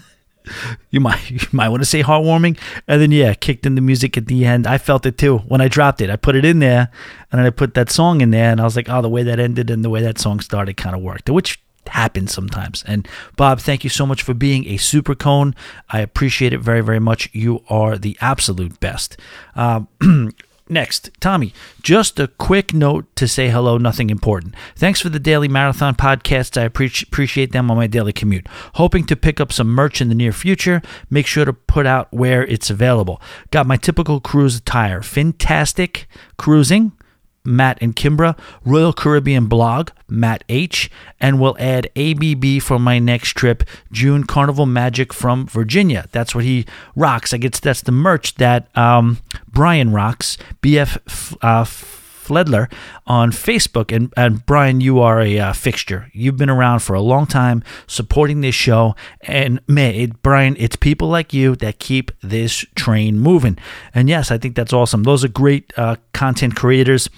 you might you might want to say heartwarming, and then yeah, kicked in the music at the end. I felt it too when I dropped it. I put it in there, and then I put that song in there, and I was like, oh, the way that ended and the way that song started kind of worked, which happens sometimes. And Bob, thank you so much for being a super cone. I appreciate it very, very much. You are the absolute best. Uh, Next, Tommy, just a quick note to say hello, nothing important. Thanks for the daily marathon podcasts. I appreciate them on my daily commute. Hoping to pick up some merch in the near future. Make sure to put out where it's available. Got my typical cruise attire. Fantastic cruising. Matt and Kimbra, Royal Caribbean blog, Matt H, and we'll add ABB for my next trip, June Carnival Magic from Virginia. That's what he rocks. I guess that's the merch that um, Brian rocks, BF uh, Fledler on Facebook. And, and Brian, you are a uh, fixture. You've been around for a long time supporting this show. And man, it, Brian, it's people like you that keep this train moving. And yes, I think that's awesome. Those are great uh, content creators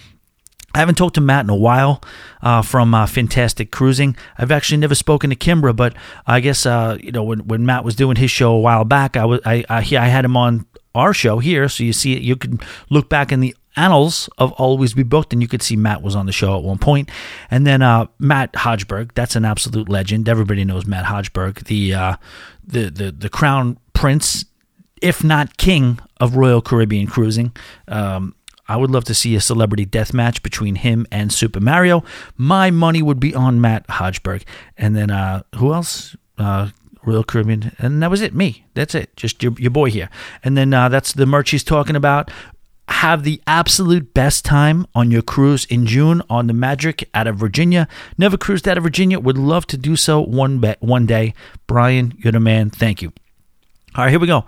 I haven't talked to Matt in a while uh, from uh, Fantastic Cruising. I've actually never spoken to Kimbra, but I guess uh, you know when, when Matt was doing his show a while back, I was I, I, I had him on our show here, so you see. You can look back in the annals of Always Be Booked, and you could see Matt was on the show at one point. And then uh, Matt Hochberg, that's an absolute legend. Everybody knows Matt Hochberg, the uh, the the the crown prince, if not king of Royal Caribbean cruising. Um, I would love to see a celebrity death match between him and Super Mario. My money would be on Matt Hochberg. And then uh, who else? Uh, Royal Caribbean, and that was it. Me. That's it. Just your, your boy here. And then uh, that's the merch he's talking about. Have the absolute best time on your cruise in June on the Magic out of Virginia. Never cruised out of Virginia. Would love to do so one be- one day. Brian, you're the man. Thank you. All right, here we go.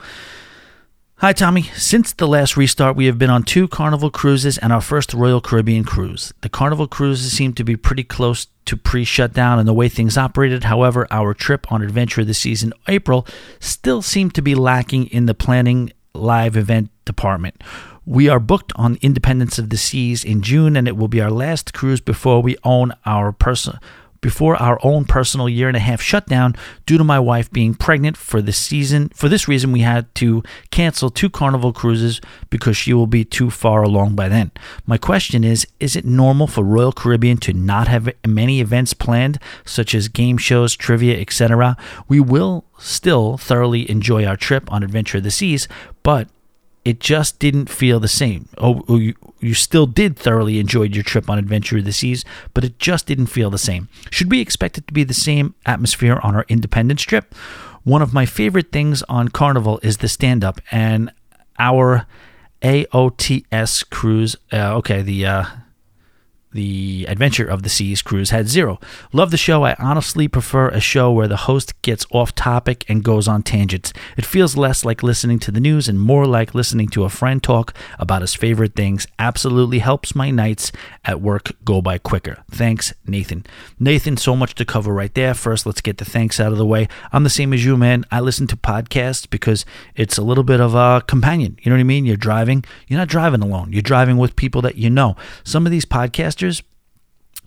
Hi, Tommy. Since the last restart, we have been on two Carnival cruises and our first Royal Caribbean cruise. The Carnival cruises seem to be pretty close to pre shutdown and the way things operated. However, our trip on Adventure this season, April, still seemed to be lacking in the planning live event department. We are booked on Independence of the Seas in June, and it will be our last cruise before we own our personal before our own personal year and a half shutdown due to my wife being pregnant for this season. For this reason, we had to cancel two Carnival cruises because she will be too far along by then. My question is Is it normal for Royal Caribbean to not have many events planned, such as game shows, trivia, etc.? We will still thoroughly enjoy our trip on Adventure of the Seas, but it just didn't feel the same. Oh, oh, you, you still did thoroughly enjoy your trip on Adventure of the Seas, but it just didn't feel the same. Should we expect it to be the same atmosphere on our Independence trip? One of my favorite things on Carnival is the stand up, and our AOTS cruise. Uh, okay, the uh, the Adventure of the Seas cruise had zero. Love the show. I honestly prefer a show where the host gets off topic and goes on tangents. It feels less like listening to the news and more like listening to a friend talk about his favorite things. Absolutely helps my nights at work go by quicker. Thanks, Nathan. Nathan, so much to cover right there. First, let's get the thanks out of the way. I'm the same as you, man. I listen to podcasts because it's a little bit of a companion. You know what I mean? You're driving, you're not driving alone, you're driving with people that you know. Some of these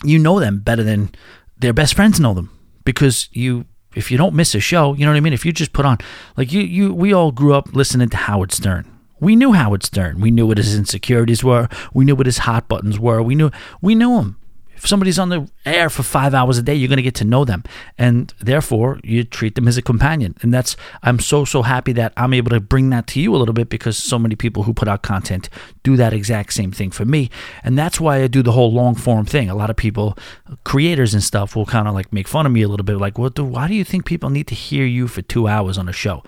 you know them better than their best friends know them because you if you don't miss a show, you know what I mean? If you just put on like you you we all grew up listening to Howard Stern. We knew Howard Stern. We knew what his insecurities were. We knew what his hot buttons were. We knew we knew him. If somebody's on the air for five hours a day, you're going to get to know them. And therefore, you treat them as a companion. And that's, I'm so, so happy that I'm able to bring that to you a little bit because so many people who put out content do that exact same thing for me. And that's why I do the whole long form thing. A lot of people, creators and stuff, will kind of like make fun of me a little bit like, what why do you think people need to hear you for two hours on a show?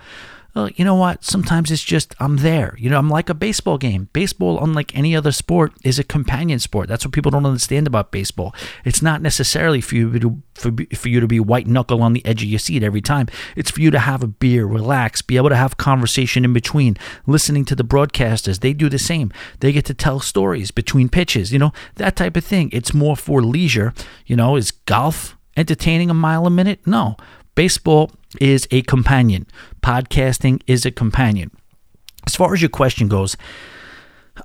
Well, you know what? Sometimes it's just I'm there. You know, I'm like a baseball game. Baseball, unlike any other sport, is a companion sport. That's what people don't understand about baseball. It's not necessarily for you to for, for you to be white knuckle on the edge of your seat every time. It's for you to have a beer, relax, be able to have conversation in between, listening to the broadcasters. They do the same. They get to tell stories between pitches. You know, that type of thing. It's more for leisure. You know, is golf entertaining a mile a minute? No. Baseball is a companion. Podcasting is a companion. As far as your question goes,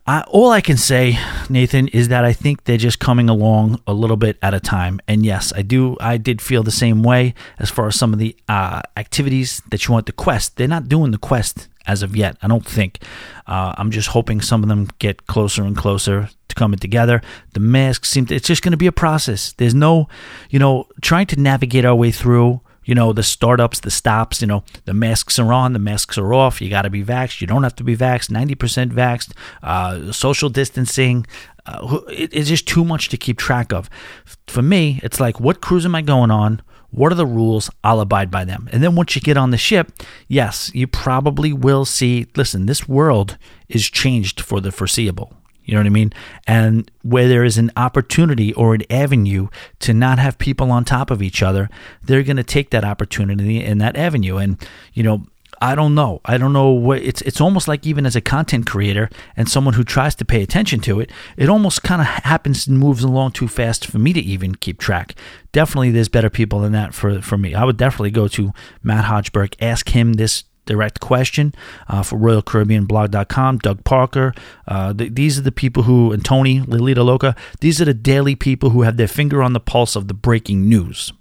I, all I can say, Nathan, is that I think they're just coming along a little bit at a time. And yes, I do. I did feel the same way as far as some of the uh, activities that you want the quest. They're not doing the quest as of yet. I don't think. Uh, I'm just hoping some of them get closer and closer to coming together. The masks seem to, it's just going to be a process. There's no, you know, trying to navigate our way through you know, the startups, the stops, you know, the masks are on, the masks are off. You got to be vaxxed. You don't have to be vaxxed. 90% vaxxed. Uh, social distancing. Uh, it, it's just too much to keep track of. For me, it's like, what cruise am I going on? What are the rules? I'll abide by them. And then once you get on the ship, yes, you probably will see listen, this world is changed for the foreseeable. You know what I mean? And where there is an opportunity or an avenue to not have people on top of each other, they're going to take that opportunity in that avenue. And, you know, I don't know. I don't know what it's it's almost like even as a content creator and someone who tries to pay attention to it, it almost kind of happens and moves along too fast for me to even keep track. Definitely there's better people than that for for me. I would definitely go to Matt Hochberg, ask him this direct question uh, for RoyalCaribbeanBlog.com. Doug Parker. Uh, th- these are the people who, and Tony, Lilita Loca, these are the daily people who have their finger on the pulse of the breaking news.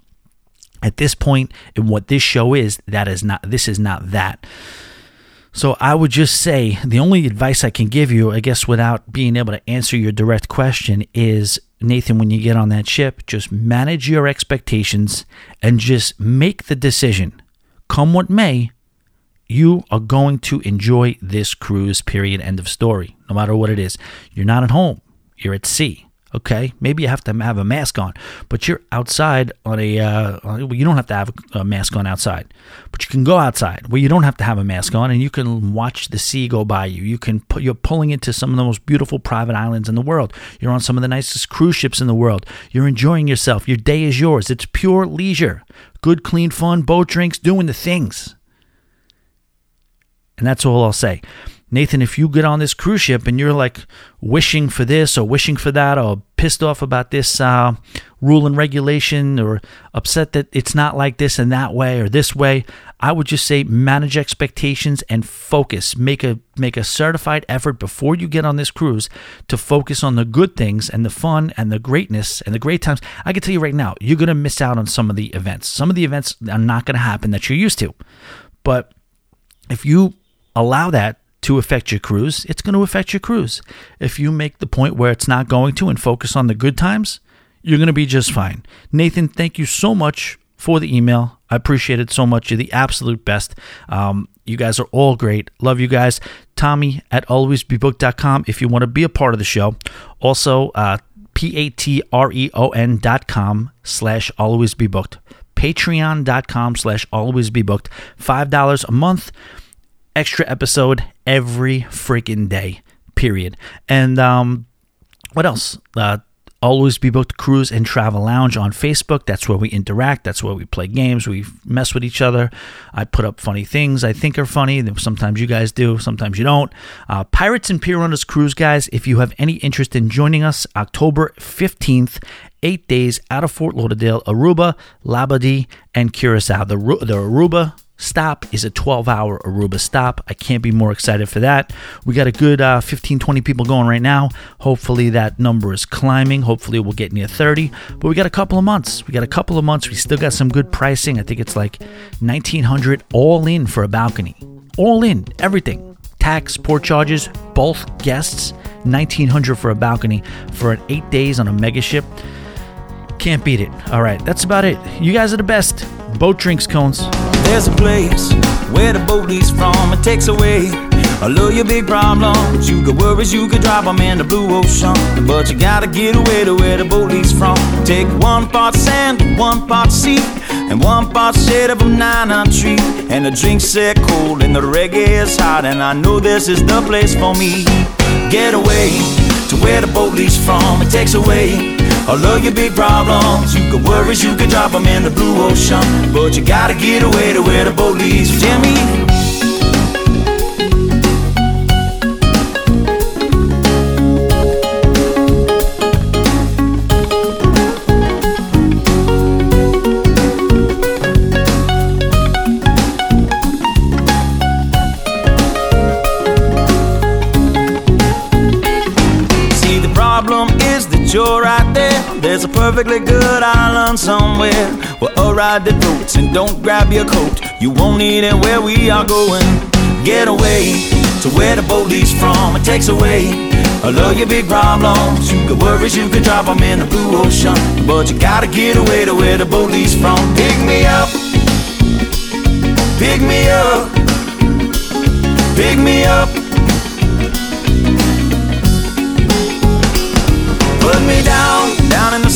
At this point in what this show is, that is not, this is not that. So I would just say the only advice I can give you, I guess, without being able to answer your direct question, is Nathan, when you get on that ship, just manage your expectations and just make the decision. Come what may, you are going to enjoy this cruise, period. End of story. No matter what it is. You're not at home, you're at sea. Okay, maybe you have to have a mask on, but you're outside on a. Uh, you don't have to have a mask on outside, but you can go outside where you don't have to have a mask on, and you can watch the sea go by you. You can put. You're pulling into some of the most beautiful private islands in the world. You're on some of the nicest cruise ships in the world. You're enjoying yourself. Your day is yours. It's pure leisure, good, clean fun, boat drinks, doing the things. And that's all I'll say. Nathan, if you get on this cruise ship and you're like wishing for this or wishing for that or pissed off about this uh, rule and regulation or upset that it's not like this and that way or this way, I would just say manage expectations and focus. Make a make a certified effort before you get on this cruise to focus on the good things and the fun and the greatness and the great times. I can tell you right now, you're going to miss out on some of the events. Some of the events are not going to happen that you're used to. But if you allow that to affect your cruise, it's going to affect your cruise. If you make the point where it's not going to and focus on the good times, you're going to be just fine. Nathan, thank you so much for the email. I appreciate it so much. You're the absolute best. Um, you guys are all great. Love you guys. Tommy at alwaysbebooked.com if you want to be a part of the show. Also, uh, P-A-T-R-E-O-N dot com slash alwaysbebooked. Patreon.com slash alwaysbebooked. $5 a month extra episode every freaking day. Period. And um, what else? Uh, Always Be Booked Cruise and Travel Lounge on Facebook. That's where we interact. That's where we play games. We mess with each other. I put up funny things I think are funny. Sometimes you guys do, sometimes you don't. Uh, Pirates and Runners Cruise, guys, if you have any interest in joining us, October 15th, eight days out of Fort Lauderdale, Aruba, Labadee, and Curacao. The, the Aruba stop is a 12 hour Aruba stop. I can't be more excited for that. We got a good uh, 15, 20 people going right now. Hopefully that number is climbing. Hopefully we'll get near 30. But we got a couple of months. We got a couple of months. We still got some good pricing. I think it's like 1900 all in for a balcony. All in, everything. Tax, port charges, both guests. 1900 for a balcony for an eight days on a mega ship. Can't beat it. All right, that's about it. You guys are the best. Boat drinks, cones. There's a place where the boat leaves from. It takes away all of your big problems. You got worries, you could drop them in the blue ocean. But you gotta get away to where the boat leaves from. Take one part sand, one part sea, and one part shade of a nine tree. And the drinks set cold and the reggae is hot. And I know this is the place for me. Get away where the boat leaves from. It takes away all of your big problems. You could worries, you can drop them in the blue ocean. But you gotta get away to where the boat leads. Jimmy. There's a perfectly good island somewhere where a ride the floats and don't grab your coat. You won't need it where we are going. Get away to where the boat leaves from. It takes away all of your big problems. You got worries, you can drop them in the blue ocean. But you gotta get away to where the boat leaves from. Pick me up, pick me up, pick me up.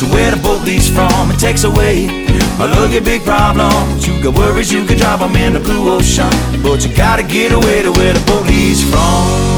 to where the boat leaves from. It takes away all of your big problems. You got worries, you can drop them in the blue ocean. But you gotta get away to where the boat leaves from.